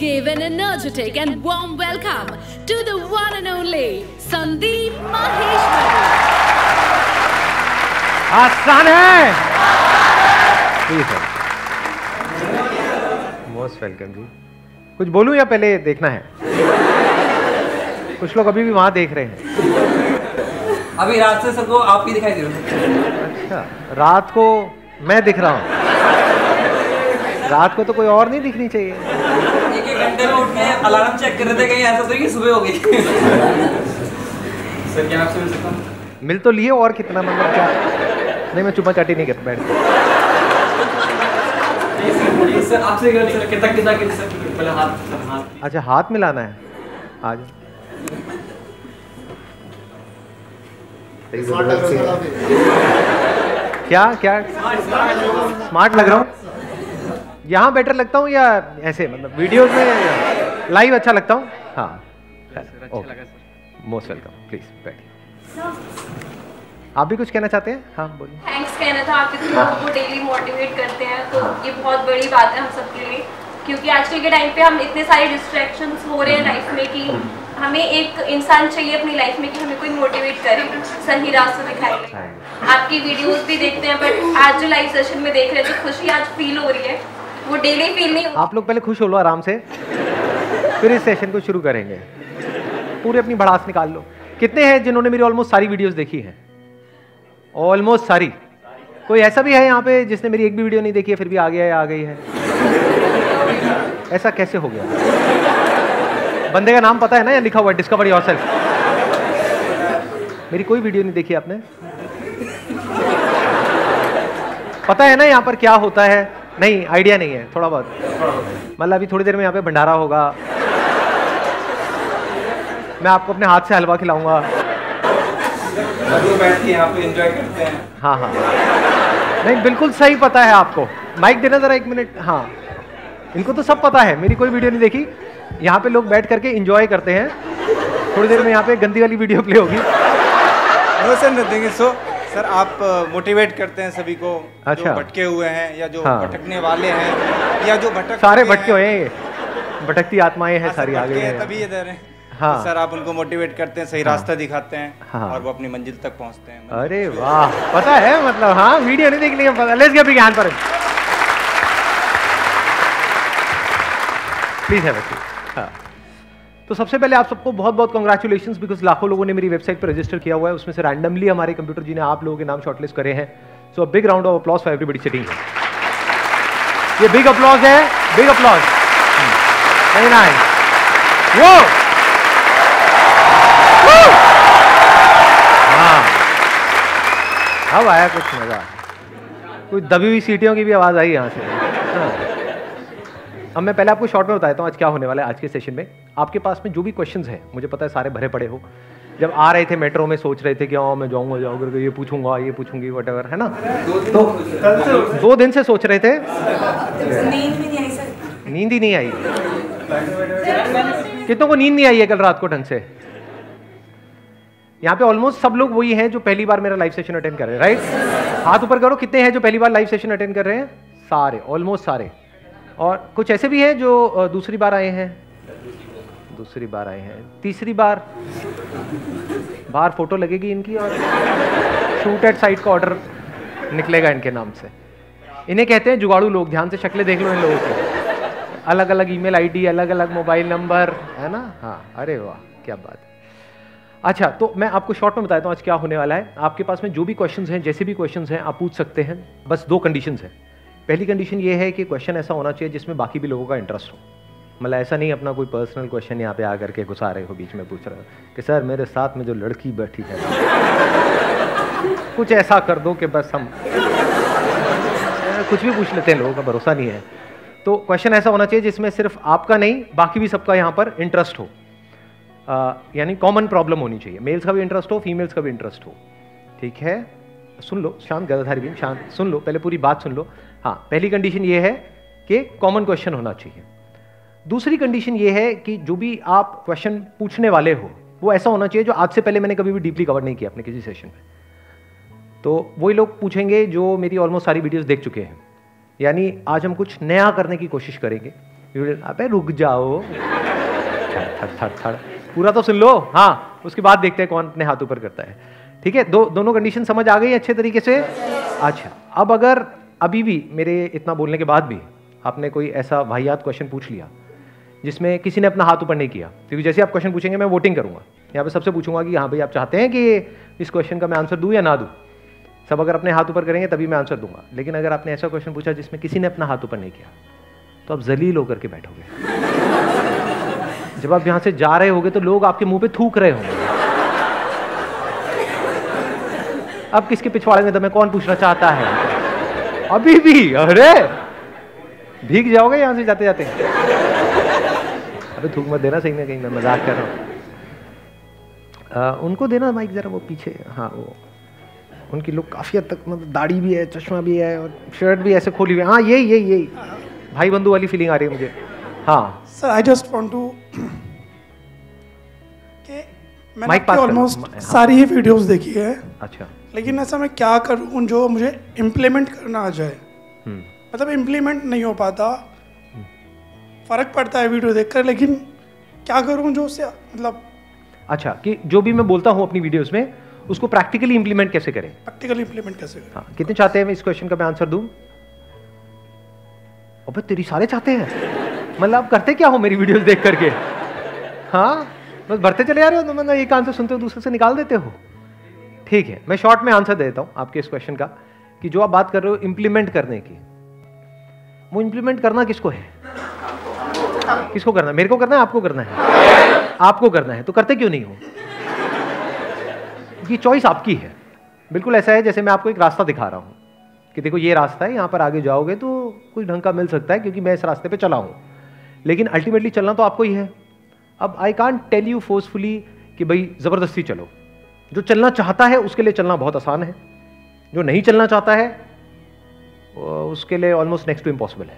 give an energetic and warm welcome to the one and only Sandeep Maheshwari. आसान है। Most welcome जी। कुछ बोलूँ या पहले देखना है? कुछ लोग अभी भी वहाँ देख रहे हैं। अभी रात से सर को आप ही दिखाई दे रहे हो। अच्छा रात को मैं दिख रहा हूँ। रात को तो कोई और नहीं दिखनी चाहिए। एक एक घंटे में उठ के अलार्म चेक कर रहे थे कहीं ऐसा तो कि सुबह हो गई सर क्या आपसे मिल सकता हूँ? मिल तो लिए और कितना मतलब क्या? नहीं मैं चुपा चाटी नहीं कर बैठ। सर आपसे कितना कितना कितना पहले हाथ हाथ अच्छा हाथ मिलाना है। आज। क्या क्या? स्मार्ट लग रहा हूँ? यहाँ बेटर लगता हूँ या ऐसे मतलब वीडियोस में लाइव अच्छा लगता हूँ? हाँ। मोस्ट वेलकम प्लीज़ बैठिए। आप भी कुछ कहना चाहते हैं? हाँ बोलिए। थैंक्स कहना था आप इतने लोगों को डेली मोटिवेट करते हैं तो ये बहुत बड़ी बात है हम सबके लिए क्योंकि आजकल के टाइम पे हम इतने सारे डिस्ट्रैक्शंस हो रहे हैं लाइफ में कि हमें एक इंसान चाहिए अपनी लाइफ में कि हमें कोई मोटिवेट करे सही रास्ता दिखाए। आपकी वीडियोस भी देखते हैं बट आज जो लाइव सेशन में देख रहे थे खुशी आज फील हो रही है। वो डेली फील नहीं आप लोग पहले खुश हो लो आराम से। फिर इस सेशन को शुरू करेंगे। पूरे अपनी भड़ास निकाल लो। कितने हैं जिन्होंने मेरी ऑलमोस्ट सारी वीडियोस देखी हैं? ऑलमोस्ट सारी। कोई ऐसा भी है यहाँ पे जिसने मेरी एक भी वीडियो नहीं देखी है, फिर भी आ गया है, आ गई है? ऐसा कैसे हो गया? बंदे का नाम पता है ना, या लिखा हुआ है डिस्कवर योर सेल्फ मेरी कोई वीडियो नहीं देखी आपने? पता है ना यहाँ पर क्या होता है? नहीं आइडिया नहीं है थोड़ा बहुत। मतलब अभी थोड़ी देर में यहाँ पे भंडारा होगा। मैं आपको अपने हाथ से हलवा खिलाऊँगा। बैठ के यहाँ पे एंजॉय करते हैं। हाँ हाँ। नहीं बिल्कुल सही पता है आपको। माइक देना जरा एक मिनट हाँ। इनको तो सब पता है। मेरी कोई वीडियो नहीं देखी। यहाँ पे लोग बैठ करके इंजॉय करते हैं। थोड़ी देर में यहाँ पे गंदी वाली वीडियो प्ले होगी। सर आप मोटिवेट करते हैं सभी को अच्छा। जो भटके हुए हैं या जो हाँ। भटकने वाले हैं या जो भटक सारे भटके हुए हैं भटकती आत्माएँ हैं हाँ, सर, सारी आ गई हैं, हैं तभी इधर हैं हाँ। तो सर आप उनको मोटिवेट करते हैं सही हाँ। रास्ता दिखाते हैं हाँ। और वो अपनी मंजिल तक पहुँचते हैं अरे वाह पता है मतलब हाँ वीडियो नहीं देखनी है पता लेट्स बिग पर प्लीज़ हैव हाँ तो सबसे पहले आप सबको बहुत बहुत कॉन्ग्रेचुलेशन बिकॉज़ लाखों लोगों ने मेरी वेबसाइट पर रजिस्टर किया हुआ है। उसमें से रैंडमली हमारे कंप्यूटर जी ने आप लोगों के नाम शॉर्टलिस्ट करे हैं। So big round of applause for everybody sitting ये बिग अप्लॉज है। बिग अप्लॉज वेरी नाइस वो हाँ। अब आया कुछ मज़ा। कोई दबी हुई सीटियों की भी आवाज़ आई यहाँ से। हाँ। अब मैं पहले आपको शॉर्ट में बताता हूँ आज क्या होने वाला है आज के सेशन में। आपके पास में जो भी क्वेश्चन हैं मुझे पता है सारे भरे पड़े हो। जब आ रहे थे मेट्रो में सोच रहे थे कि हाँ मैं जाऊँगा जाऊँगा ये पूछूँगा ये पूछूँगी वट है ना? तो दो दिन से सोच रहे थे। नींद भी नहीं आई सर। नींद ही नहीं आई। कितनों को नींद नहीं आई है कल रात को ढंग से? यहाँ पे ऑलमोस्ट सब लोग वही हैं जो पहली बार मेरा लाइव सेशन अटेंड कर रहे हैं राइट हाथ ऊपर करो कितने हैं जो पहली बार लाइव सेशन अटेंड कर रहे हैं? सारे ऑलमोस्ट सारे। और कुछ ऐसे भी हैं जो दूसरी बार आए हैं? दूसरी बार आए हैं। तीसरी बार? बाहर फ़ोटो लगेगी इनकी और शूट एट साइट का ऑर्डर निकलेगा इनके नाम से। इन्हें कहते हैं जुगाड़ू लोग, ध्यान से शक्लें देख लो इन लोगों की। अलग अलग ईमेल आईडी अलग अलग मोबाइल नंबर, है ना? हाँ अरे वाह, क्या बात अच्छा तो मैं आपको शॉर्ट में बताता हूँ आज क्या होने वाला है। आपके पास में जो भी क्वेश्चंस हैं, जैसे भी क्वेश्चंस हैं, आप पूछ सकते हैं। बस दो कंडीशंस हैं। पहली कंडीशन ये है कि क्वेश्चन ऐसा होना चाहिए जिसमें बाकी भी लोगों का इंटरेस्ट हो। मतलब ऐसा नहीं अपना कोई पर्सनल क्वेश्चन यहाँ पे आकर के घुसा रहे हो, बीच में पूछ रहे हो कि, सर, मेरे साथ में जो लड़की बैठी है, कुछ ऐसा कर दो कि बस हम कुछ भी पूछ लेते हैं, लोगों का भरोसा नहीं है। तो क्वेश्चन ऐसा होना चाहिए जिसमें सिर्फ़ आपका नहीं, बाकी भी सबका यहाँ पर इंटरेस्ट हो। यानी कॉमन प्रॉब्लम होनी चाहिए। मेल्स का भी इंटरेस्ट हो फीमेल्स का भी इंटरेस्ट हो। ठीक है? सुन लो, शांत, गदाधारी भी शांत। सुन लो, पहले पूरी बात सुन लो। हाँ पहली कंडीशन ये है कि कॉमन क्वेश्चन होना चाहिए। दूसरी कंडीशन ये है कि जो भी आप क्वेश्चन पूछने वाले हो, वो ऐसा होना चाहिए जो आज से पहले मैंने कभी भी डीपली कवर नहीं किया अपने किसी सेशन में। तो वही लोग पूछेंगे जो मेरी ऑलमोस्ट सारी वीडियोस देख चुके हैं। यानी आज हम कुछ नया करने की कोशिश करेंगे। अबे रुक जाओ। थड़ थड़ थड़ थड़। पूरा तो सुन लो। हाँ उसके बाद देखते हैं कौन अपने हाथ ऊपर करता है। ठीक है? दो, दोनों कंडीशन समझ आ गई अच्छे तरीके से? अच्छा अब अगर अभी भी मेरे इतना बोलने के बाद भी आपने कोई ऐसा वाहियात क्वेश्चन पूछ लिया, जिसमें किसी ने अपना हाथ ऊपर नहीं किया? क्योंकि जैसे आप क्वेश्चन पूछेंगे, मैं वोटिंग करूँगा। यहाँ पे सबसे पूछूँगा कि हाँ भाई, आप चाहते हैं कि इस क्वेश्चन का मैं आंसर दूँ या ना दूँ? सब अगर अपने हाथ ऊपर करेंगे, तभी मैं आंसर दूँगा। लेकिन अगर आपने ऐसा क्वेश्चन पूछा, जिसमें किसी ने अपना हाथ ऊपर नहीं किया तो आप जलील होकर के बैठोगे। जब आप यहाँ से जा रहे होगे तो लोग आपके मुँह पे थूक रहे होंगे। अब किसके पिछवाड़े में तो मैं कौन पूछना चाहता है? अभी भी? अरे! भीग जाओगे यहाँ से जाते जाते? अबे थूक मत देना सही में कहीं मैं मज़ाक कर रहा हूँ। उनको देना माइक जरा वो पीछे। हाँ वो। उनकी लुक काफ़ी हद तक मतलब दाढ़ी भी है चश्मा भी है और शर्ट भी ऐसे खोली हुई है। हाँ यही यही यही। भाई बंधु वाली फीलिंग आ रही है मुझे। हाँ। Sir I just want to कि मैंने Mic pass कर- ऑलमोस्ट। सारी ही वीडियोस देखी है। अच्छा। लेकिन ऐसा मैं क्या करूँ जो मुझे इम्प्लीमेंट करना आ जाए? हम्म। मतलब इम्प्लीमेंट नहीं हो पाता। फ़र्क पड़ता है वीडियो देखकर लेकिन क्या करूँ जो उससे मतलब अच्छा कि जो भी मैं बोलता हूँ अपनी वीडियोस में उसको प्रैक्टिकली इंप्लीमेंट कैसे करें? प्रैक्टिकल इम्प्लीमेंट कैसे करें? हाँ कितने चाहते हैं मैं इस क्वेश्चन का मैं आंसर दूँ? अबे तेरी सारे चाहते हैं। मतलब आप करते क्या हो मेरी वीडियोस देख करके? हाँ? बस भरते चले जा रहे हो तो मतलब एक आंसर सुनते हो दूसरे से निकाल देते हो। ठीक है, मैं शॉर्ट में आंसर देता हूँ आपके इस क्वेश्चन का, कि जो आप बात कर रहे हो इंप्लीमेंट करने की, वो इंप्लीमेंट करना किसको है? किसको करना है? मेरे को करना है, आपको करना है? आपको करना है तो करते क्यों नहीं हो? ये चॉइस आपकी है। बिल्कुल ऐसा है, जैसे मैं आपको एक रास्ता दिखा रहा हूँ, कि देखो ये रास्ता है, यहाँ पर आगे जाओगे तो कुछ ढंग का मिल सकता है, क्योंकि मैं इस रास्ते पे चला हूँ। लेकिन अल्टीमेटली चलना तो आपको ही है। अब I can't tell you forcefully कि भाई ज़बरदस्ती चलो। जो चलना चाहता है, उसके लिए चलना बहुत आसान है। जो नहीं चलना चाहता है उसके लिए ऑलमोस्ट नेक्स्ट टू इम्पॉसिबल है।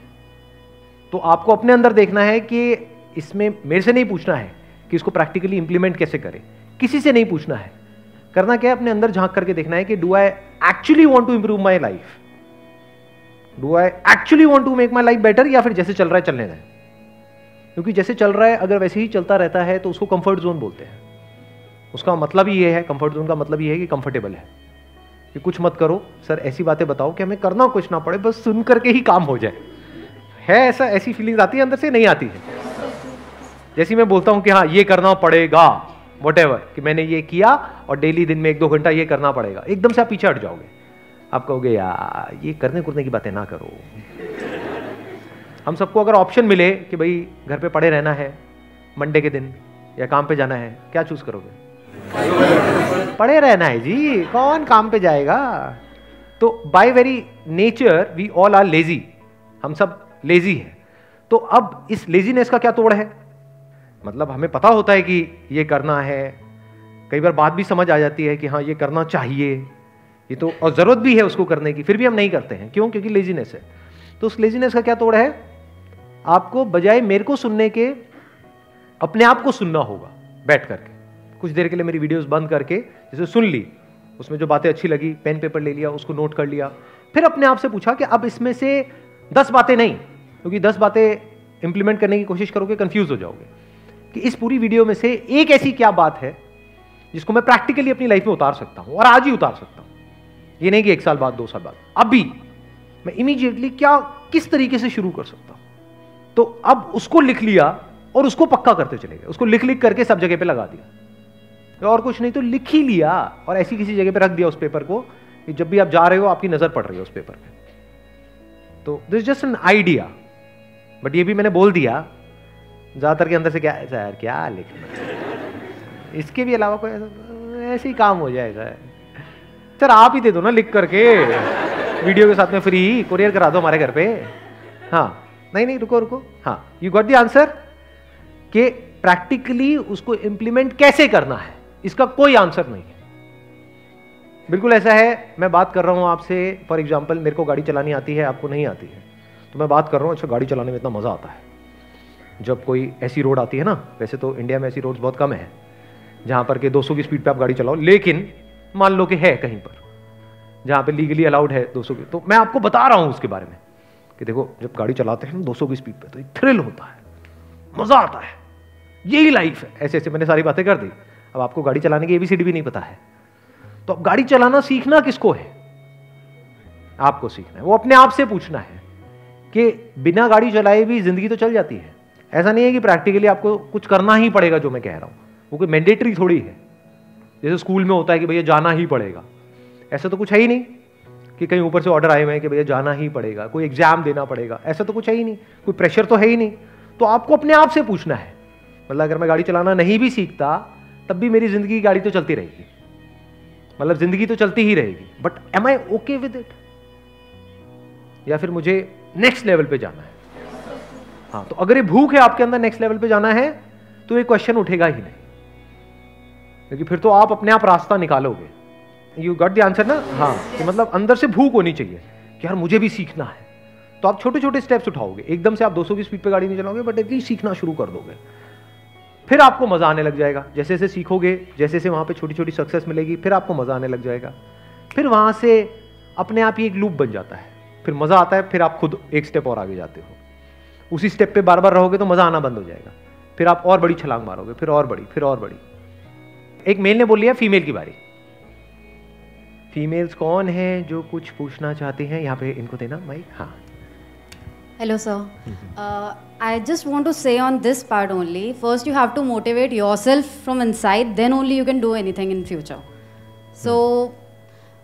तो आपको अपने अंदर देखना है कि इसमें मेरे से नहीं पूछना है कि इसको प्रैक्टिकली इंप्लीमेंट कैसे करें। किसी से नहीं पूछना है। करना क्या है, अपने अंदर झाँक करके देखना है कि do I actually want to improve my life do I actually want to make my life better या फिर जैसे चल रहा है, चलने दें। क्योंकि जैसे चल रहा है, अगर वैसे ही चलता रहता है तो उसको कंफर्ट जोन बोलते हैं। उसका मतलब ये है कंफर्ट जोन का मतलब ये है कि कंफर्टेबल है। कि कुछ मत करो, सर ऐसी बातें बताओ कि हमें करना कुछ ना पड़े, बस सुन करके ही काम हो जाए। है ऐसा, ऐसी फीलिंग आती है, अंदर से नहीं आती है। जैसे मैं बोलता हूँ कि हाँ ये करना पड़ेगा वट कि मैंने ये किया और डेली दिन में एक दो घंटा ये करना पड़ेगा। एकदम से आप पीछे हट जाओगे। आप कहोगे, यार, ये करने कुरने की बातें ना करो। हम सबको अगर ऑप्शन मिले कि भाई, घर पे पड़े रहना है मंडे के दिन या काम पे जाना है, क्या चूज़ करोगे? पड़े रहना है जी। कौन काम पे जाएगा? तो by very nature we all are lazy हम सब लेजी हैं। तो अब इस लेजीनेस का क्या तोड़ है? मतलब हमें पता होता है कि ये करना है। कई बार बात भी समझ आ जाती है कि हाँ ये करना चाहिए। ये तो और ज़रूरत भी है उसको करने की। फिर भी हम नहीं करते हैं। क्यों? क्योंकि लेजीनेस है। तो उस लेजीनेस का क्या तोड़ है? आपको बजाय मेरे को सुनने के, अपने आप को सुनना होगा, बैठ करके। कुछ देर के लिए मेरी वीडियोस बंद करके जैसे सुन ली। उसमें जो बातें अच्छी लगी पेन पेपर ले लिया, उसको नोट कर लिया। फिर अपने आप से पूछा कि अब इसमें से दस बातें नहीं, क्योंकि दस बातें इंप्लीमेंट करने की कोशिश करोगे कंफ्यूज हो जाओगे। कि इस पूरी वीडियो में से एक ऐसी क्या बात है जिसको मैं प्रैक्टिकली अपनी लाइफ में उतार सकता हूँ और आज ही उतार सकता हूँ? ये नहीं कि एक साल बाद, दो साल बाद। अभी मैं इमीडिएटली क्या, किस तरीके से शुरू कर सकता हूँ? तो अब उसको लिख लिया और उसको पक्का करते चले गए। उसको लिख लिख करके सब जगह पे लगा दिया। और कुछ नहीं तो लिख ही लिया और ऐसी किसी जगह पे रख दिया उस पेपर को कि जब भी आप जा रहे हो, आपकी नज़र पड़ रही है उस पेपर पे। तो this just an idea but ये भी मैंने बोल दिया। ज़्यादातर के अंदर से क्या सर क्या लिखना इसके भी अलावा कोई ऐसा- ही काम हो जाएगा सर, आप ही दे दो ना लिख करके। वीडियो के साथ में फ्री कुरियर करा दो हमारे घर पे। हाँ नहीं नहीं, रुको रुको। हाँ यू गॉट द आंसर कि प्रैक्टिकली उसको इंप्लीमेंट कैसे करना है? इसका कोई आंसर नहीं है। बिल्कुल ऐसा है, मैं बात कर रहा हूँ आपसे फॉर एग्ज़ाम्पल मेरे को गाड़ी चलानी आती है, आपको नहीं आती है। तो मैं बात कर रहा हूँ अच्छा गाड़ी चलाने में इतना मज़ा आता है। जब कोई ऐसी रोड आती है ना, वैसे तो इंडिया में ऐसी रोड्स बहुत कम है, जहाँ पर कि 200 की स्पीड पे आप गाड़ी चलाओ, लेकिन मान लो कि है कहीं पर, जहाँ पे लीगली अलाउड है 200 की। तो मैं आपको बता रहा हूँ उसके बारे में कि देखो, जब गाड़ी चलाते हैं ना 200 की स्पीड पे तो एक थ्रिल होता है, मज़ा आता है, यही लाइफ है। ऐसे ऐसे मैंने सारी बातें कर दी। अब आपको गाड़ी चलाने की एबीसीडी भी नहीं पता है। तो अब गाड़ी चलाना सीखना किसको है? आपको सीखना है। वो अपने आप से पूछना है कि बिना गाड़ी चलाए भी ज़िंदगी तो चल जाती है। ऐसा नहीं है कि प्रैक्टिकली आपको कुछ करना ही पड़ेगा जो मैं कह रहा हूँ। वो कोई मैंडेटरी थोड़ी है। जैसे स्कूल में होता है कि भैया जाना ही पड़ेगा। ऐसा तो कुछ है ही नहीं कि कहीं ऊपर से ऑर्डर आए हुए हैं कि भैया जाना ही पड़ेगा, कोई एग्ज़ाम देना पड़ेगा। ऐसा तो कुछ है ही नहीं। कोई प्रेशर तो है ही नहीं। तो आपको अपने आप से पूछना है। मतलब अगर मैं गाड़ी चलाना नहीं भी सीखता तब भी मेरी ज़िंदगी की गाड़ी तो चलती रहेगी। मतलब ज़िंदगी तो चलती ही रहेगी but am I okay with it या फिर मुझे नेक्स्ट लेवल पे जाना है? हाँ तो अगर ये भूख है आपके अंदर नेक्स्ट लेवल पे जाना है तो ये क्वेश्चन उठेगा ही नहीं। क्योंकि फिर तो आप अपने आप रास्ता निकालोगे। यू गॉट द आंसर ना? हाँ कि मतलब अंदर से भूख होनी चाहिए कि यार मुझे भी सीखना है। तो आप छोटे छोटे स्टेप्स उठाओगे। एकदम से आप 200 की स्पीड पे गाड़ी नहीं चलाओगे बट एटलीस्ट सीखना शुरू कर दोगे। फिर आपको मज़ा आने लग जाएगा। जैसे जैसे सीखोगे, जैसे जैसे वहाँ पे छोटी छोटी सक्सेस मिलेगी, फिर आपको मज़ा आने लग जाएगा। फिर वहाँ से अपने आप ही एक लूप बन जाता है। फिर मज़ा आता है, फिर आप खुद एक स्टेप और आगे जाते हो। उसी स्टेप पे बार बार रहोगे तो मज़ा आना बंद हो जाएगा। फिर आप और बड़ी छलांग मारोगे, फिर और बड़ी, फिर और बड़ी। एक मेल ने बोल लिया फीमेल की बारी। फीमेल्स कौन है जो कुछ पूछना चाहते हैं? यहाँ पे इनको देना माइक हाँ। Hello, sir. Uh, I just want to say on this part only. First, you have to motivate yourself from inside. Then only you can do anything in future. So,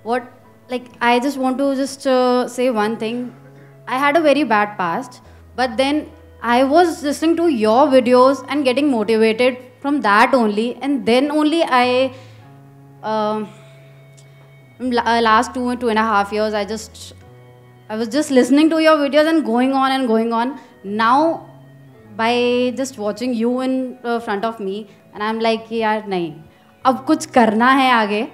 what? Like, I just want to just uh, say one thing. I had a very bad past, but then I was listening to your videos and getting motivated from that only, and then only I. Uh, uh, last two two and a half years, I just I was just listening to your videos and going on and going on. Now, by just watching you in uh, front of me, and I'm like, यार नहीं, अब कुछ करना है आगे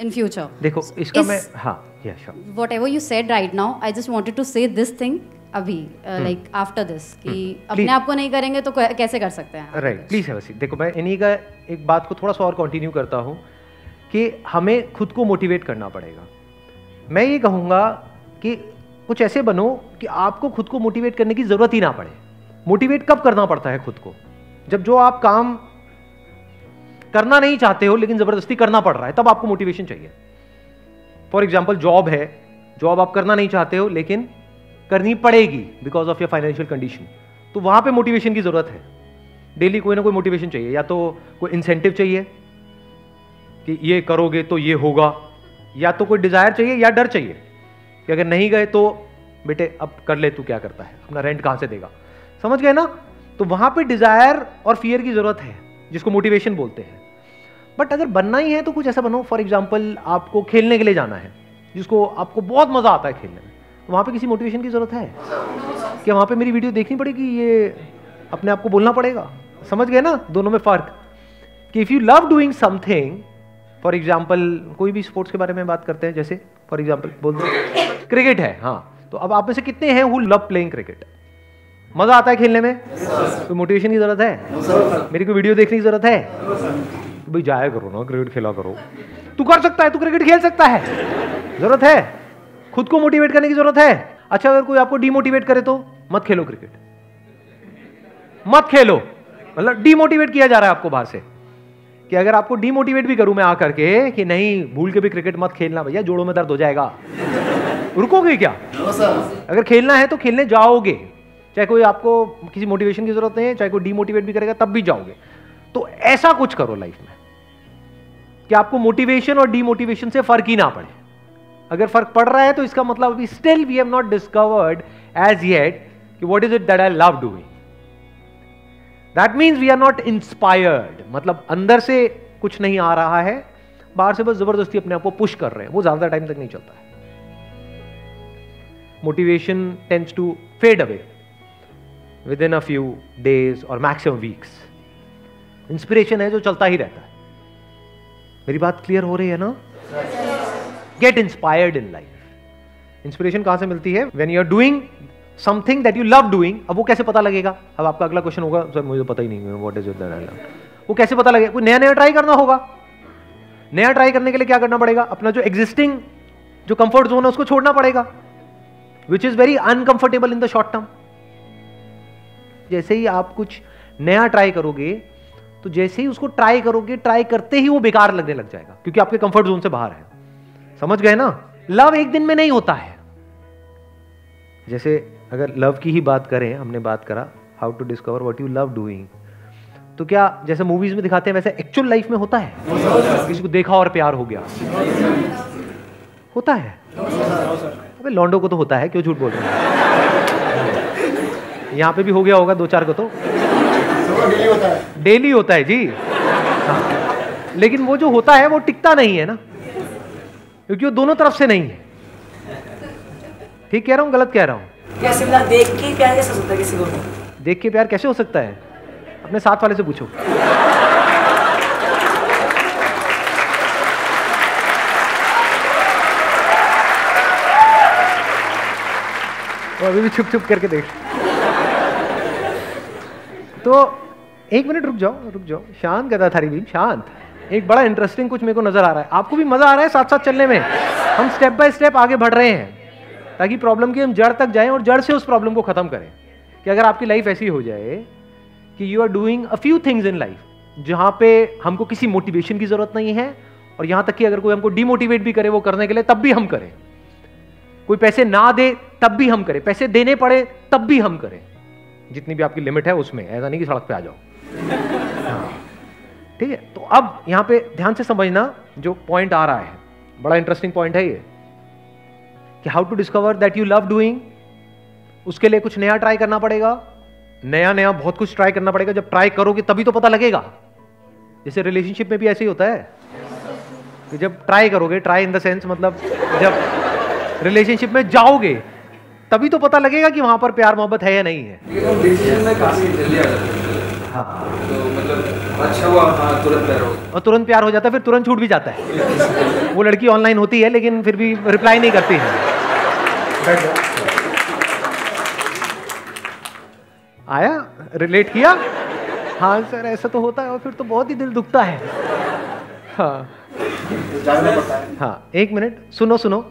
in future. देखो इसका इस- मैं हाँ या sure Whatever you said right now, I just wanted to say this thing अभी uh, like after this कि अपने आप को नहीं करेंगे तो कैसे कर सकते हैं राइट प्लीज़ है वसी देखो मैं इन्हीं का एक बात को थोड़ा सा और कंटिन्यू करता हूँ कि हमें खुद को मोटिवेट करना पड़ेगा मैं ये कहूँगा कि कुछ ऐसे बनो कि आपको खुद को मोटिवेट करने की ज़रूरत ही ना पड़े। मोटिवेट कब करना पड़ता है खुद को? जब जो आप काम करना नहीं चाहते हो, लेकिन ज़बरदस्ती करना पड़ रहा है, तब आपको मोटिवेशन चाहिए। फॉर एग्ज़ाम्पल जॉब है। जॉब आप करना नहीं चाहते हो, लेकिन करनी पड़ेगी because of your financial condition तो वहाँ पे मोटिवेशन की ज़रूरत है। डेली कोई ना कोई मोटिवेशन चाहिए। या तो कोई इंसेंटिव चाहिए कि ये करोगे तो ये होगा, या तो कोई डिज़ायर चाहिए या डर चाहिए। कि अगर नहीं गए तो बेटे, अब कर ले तू क्या करता है? अपना रेंट कहाँ से देगा? समझ गए ना? तो वहाँ पे डिज़ायर और फियर की ज़रूरत है, जिसको मोटिवेशन बोलते हैं। बट अगर बनना ही है तो कुछ ऐसा बनो। फॉर एग्ज़ाम्पल आपको खेलने के लिए जाना है, जिसको आपको बहुत मज़ा आता है खेलने में। तो वहाँ पे किसी मोटिवेशन की ज़रूरत है? क्या वहाँ पे मेरी वीडियो देखनी पड़ेगी? ये अपने आप को बोलना पड़ेगा? समझ गए ना? दोनों में फ़र्क। कि if you love doing something for example कोई भी स्पोर्ट्स के बारे में बात करते हैं, जैसे फॉर एग्ज़ाम्पल बोल दो। क्रिकेट है हाँ। तो अब आप में से कितने हैं हु लव प्लेइंग क्रिकेट मज़ा आता है खेलने में? कोई मोटिवेशन की ज़रूरत है? मेरी कोई वीडियो देखने की ज़रूरत है? तो भाई जाया करो ना क्रिकेट खेला करो। तू कर सकता है, तू क्रिकेट खेल सकता है। ज़रूरत है? खुद को मोटिवेट करने की ज़रूरत है? अच्छा अगर कोई आपको डिमोटिवेट करे तो? मत खेलो क्रिकेट मत खेलो। मतलब डिमोटिवेट किया जा रहा है आपको बाहर से। कि अगर आपको डिमोटिवेट भी करूँ मैं आकर के कि नहीं भूल के भी क्रिकेट मत खेलना भैया जोड़ों में दर्द हो जाएगा। रुकोगे क्या? अगर खेलना है तो खेलने जाओगे। चाहे कोई आपको किसी मोटिवेशन की ज़रूरत नहीं है चाहे कोई डिमोटिवेट भी करेगा तब भी जाओगे। तो ऐसा कुछ करो लाइफ में कि आपको मोटिवेशन और डिमोटिवेशन से फ़र्क ही ना पड़े। अगर फ़र्क पड़ रहा है तो इसका मतलब अभी still we have not discovered as yet कि what is it that I love doing that means we are not inspired मतलब अंदर से कुछ नहीं आ रहा है बाहर से बस ज़बरदस्ती अपने आप को पुश कर रहे हैं। वो ज़्यादा टाइम तक नहीं चलता है। Motivation tends to fade away within a few days और मैक्सिमम वीक्स इंस्पिरेशन है जो चलता ही रहता है। मेरी बात क्लियर हो रही है ना? Get inspired in life inspiration कहाँ से मिलती है? When you are doing something that you love doing अब वो कैसे पता लगेगा? अब आपका अगला क्वेश्चन होगा, सर, मुझे पता ही नहीं व्हाट इज़ वो कैसे पता लगेगा? कोई नया नया ट्राई करना होगा। नया ट्राई करने के लिए क्या करना पड़ेगा? अपना जो एग्जिस्टिंग जो कंफर्ट जोन है, उसको छोड़ना पड़ेगा which is very uncomfortable in the short term जैसे ही आप कुछ नया ट्राई करोगे तो जैसे ही उसको ट्राई करोगे ट्राई करते ही वो बेकार लगने लग जाएगा, क्योंकि आपके कंफर्ट जोन से बाहर है। समझ गए ना? लव एक दिन में नहीं होता है। जैसे अगर लव की ही बात करें, हमने बात करा how to discover what you love doing तो क्या जैसे मूवीज़ में दिखाते हैं, वैसे एक्चुअल लाइफ में होता है? किसी को देखा और प्यार हो गया। होता है। अबे लॉन्डो को तो होता है, क्यों झूठ बोल रहे हैं? यहाँ पे भी हो गया होगा दो चार को तो। डेली होता है, जी। लेकिन वो जो होता है, वो टिकता नहीं है ना। क्योंकि वो दोनों तरफ़ से नहीं है। ठीक कह रहा हूँ, गलत कह रहा हूँ? देख के प्यार कैसे होता है किसी को देख के प्यार कैसे हो सकता है? अपने साथ वाले से पूछो। वो अभी भी छुप छुप करके देख। तो एक मिनट रुक जाओ रुक जाओ। शांत गदा थारी भीम, शांत। एक बड़ा इंटरेस्टिंग कुछ मेरे को नज़र आ रहा है। आपको भी मज़ा आ रहा है साथ साथ चलने में? हम स्टेप बाय स्टेप आगे बढ़ रहे हैं। ताकि प्रॉब्लम की हम जड़ तक जाएँ और जड़ से उस प्रॉब्लम को खत्म करें। कि अगर आपकी लाइफ ऐसी हो जाए कि you are doing a few things in life जहाँ पे हमको किसी मोटिवेशन की ज़रूरत नहीं है और यहाँ तक कि अगर कोई हमको डिमोटिवेट भी करे वो करने के लिए, तब भी हम करें। कोई पैसे ना दे, तब भी हम करें। पैसे देने पड़े, तब भी हम करें। जितनी भी आपकी लिमिट है उसमें, ऐसा नहीं कि सड़क पे आ जाओ। हाँ। ठीक है? तो अब यहाँ पे ध्यान से समझना जो पॉइंट आ रहा है। बड़ा इंटरेस्टिंग पॉइंट है ये। कि how to discover that you love doing उसके लिए कुछ नया ट्राई करना पड़ेगा। नया नया, बहुत कुछ ट्राई करना पड़ेगा। जब ट्राई करोगे, तभी तो पता लगेगा। जैसे रिलेशनशिप में भी ऐसे ही होता है कि जब ट्राई करोगे ट्राई इन द सेंस मतलब जब रिलेशनशिप में जाओगे, तभी तो पता लगेगा कि वहाँ पर प्यार मोहब्बत है या नहीं है। है। हाँ तो मतलब अच्छा हुआ हाँ तुरंत प्यार हो और तुरंत प्यार हो जाता है फिर तुरंत छूट भी जाता है। वो लड़की ऑनलाइन होती है लेकिन फिर भी रिप्लाई नहीं करती है। आया? रिलेट किया? हाँ सर ऐसा तो होता है और फिर तो बहुत ही दिल दुखता है। हाँ। हाँ। एक मिनट सुनो सुनो।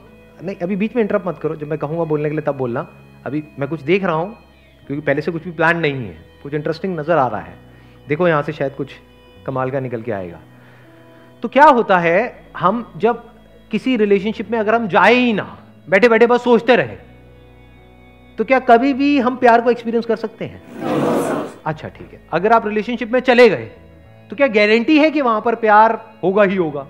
नहीं अभी बीच में इंटरप्ट मत करो। जब मैं कहूँगा बोलने के लिए तब बोलना। अभी मैं कुछ देख रहा हूँ। क्योंकि पहले से कुछ भी प्लान नहीं है। कुछ इंटरेस्टिंग नज़र आ रहा है। देखो यहाँ से शायद कुछ कमाल का निकल के आएगा। तो क्या होता है, हम जब किसी रिलेशनशिप में अगर हम जाए ही ना, बैठे बैठे बस सोचते रहे तो क्या कभी भी हम प्यार को एक्सपीरियंस कर सकते हैं? अच्छा ठीक है। अगर आप रिलेशनशिप में चले गए तो क्या गारंटी है कि वहाँ पर प्यार होगा ही होगा?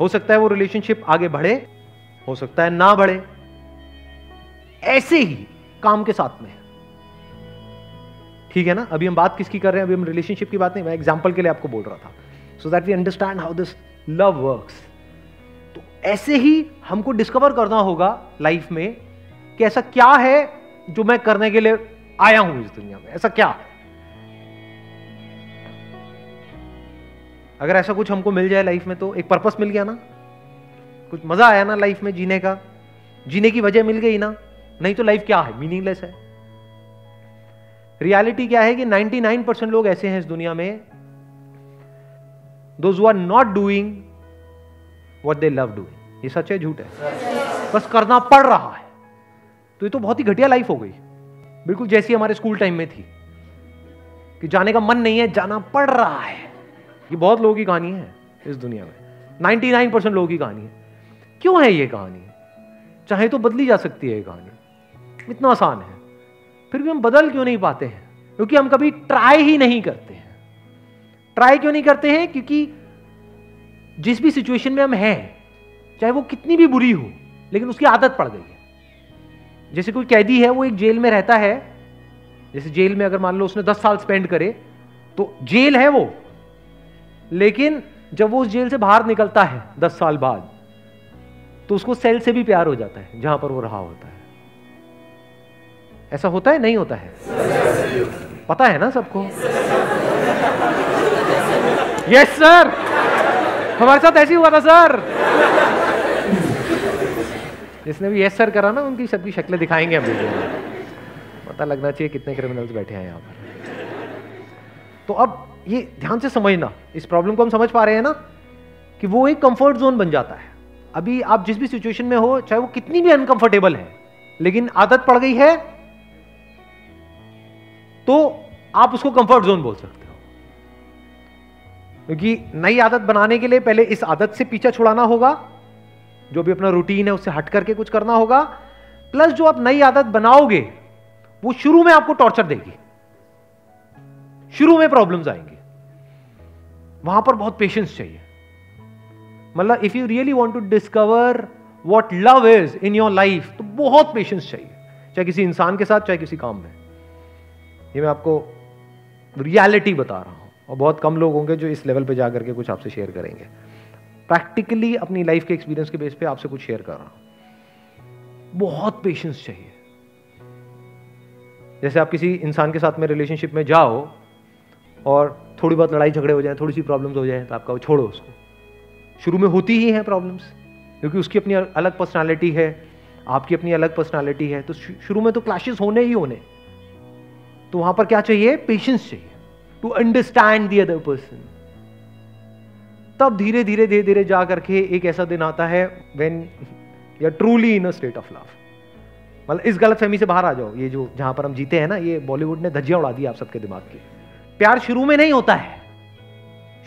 हो सकता है वो रिलेशनशिप आगे बढ़े, हो सकता है ना बढ़े। ऐसे ही काम के साथ में ठीक है ना? अभी हम बात किसकी कर रहे हैं? अभी हम रिलेशनशिप की बात नहीं, मैं एग्जांपल के लिए आपको बोल रहा था। So that we understand how this love works तो ऐसे ही हमको डिस्कवर करना होगा लाइफ में कि ऐसा क्या है जो मैं करने के लिए आया हूँ इस दुनिया में। ऐसा क्या? है अगर ऐसा कुछ हमको मिल जाए लाइफ में तो एक पर्पस मिल गया ना। कुछ मज़ा आया ना लाइफ में जीने का। जीने की वजह मिल गई ना। नहीं तो लाइफ क्या है? मीनिंगलेस है। रियलिटी क्या है कि 99 परसेंट लोग ऐसे हैं इस दुनिया में those are not doing what they love doing ये सच है, झूठ है? बस करना पड़ रहा है। तो ये तो बहुत ही घटिया लाइफ हो गई। बिल्कुल जैसी हमारे स्कूल टाइम में थी कि जाने का मन नहीं है, जाना पड़ रहा है। ये बहुत लोगों की कहानी है इस दुनिया में। 99 परसेंट लोगों की कहानी है। क्यों है ये कहानी? चाहे तो बदली जा सकती है ये कहानी। इतना आसान है। फिर भी हम बदल क्यों नहीं पाते हैं? क्योंकि हम कभी ट्राई ही नहीं करते हैं। ट्राई क्यों नहीं करते हैं? क्योंकि जिस भी सिचुएशन में हम हैं, चाहे वो कितनी भी बुरी हो, लेकिन उसकी आदत पड़ गई है। जैसे कोई कैदी है, वो एक जेल में रहता है। जैसे जेल में अगर मान लो उसने दस साल स्पेंड करे तो जेल है वो। लेकिन जब वो उस जेल से बाहर निकलता है, दस साल बाद तो उसको सेल से भी प्यार हो जाता है, जहाँ पर वो रहा होता है। ऐसा होता है, नहीं होता है? पता है ना सबको? यस सर हमारे साथ ऐसे हुआ था सर जिसने भी यस सर करा ना, उनकी सबकी शक्लें दिखाएँगे हम वीडियो में पता लगना चाहिए कितने क्रिमिनल्स बैठे हैं यहाँ पर। तो अब ये ध्यान से समझना, इस प्रॉब्लम को हम समझ पा रहे हैं ना, कि वो एक कंफर्ट जोन बन जाता है। अभी आप जिस भी सिचुएशन में हो, चाहे वो कितनी भी अनकंफर्टेबल है, लेकिन आदत पड़ गई है तो आप उसको कंफर्ट जोन बोल सकते हो। क्योंकि नई आदत बनाने के लिए पहले इस आदत से पीछा छुड़ाना होगा, जो भी अपना रूटीन है उससे हट करके कुछ करना होगा। प्लस जो आप नई आदत बनाओगे, वो शुरू में आपको टॉर्चर देगी। शुरू में प्रॉब्लम्स आएँगे। वहाँ पर बहुत पेशेंस चाहिए। मतलब if you really want to discover what love is in your life तो बहुत पेशेंस चाहिए। चाहे किसी इंसान के साथ, चाहे किसी काम में। ये मैं आपको रियलिटी बता रहा हूँ। और बहुत कम लोग होंगे जो इस लेवल पे जाकर के कुछ आपसे शेयर करेंगे। प्रैक्टिकली अपनी लाइफ के एक्सपीरियंस के बेस पे आपसे कुछ शेयर कर रहा हूँ। बहुत पेशेंस चाहिए। जैसे आप किसी इंसान के साथ में रिलेशनशिप में जाओ और थोड़ी बहुत लड़ाई झगड़े हो जाए, थोड़ी सी प्रॉब्लम्स हो जाए तो आपका वो छोड़ो उसको। शुरू में होती ही है प्रॉब्लम्स क्योंकि उसकी अपनी अलग पर्सनालिटी है, आपकी अपनी अलग पर्सनालिटी है तो शुरू में तो क्लैशेस होने ही होने। तो वहाँ पर क्या चाहिए? पेशेंस चाहिए। To understand the other person तब धीरे धीरे धीरे धीरे जा करके एक ऐसा दिन आता है when you truly in a state of love मतलब इस गलत फहमी से बाहर आ जाओ। ये जो जहाँ पर हम जीते हैं ना, ये बॉलीवुड ने धज्जियाँ उड़ा दी आप सबके दिमाग की। प्यार शुरू में नहीं होता है।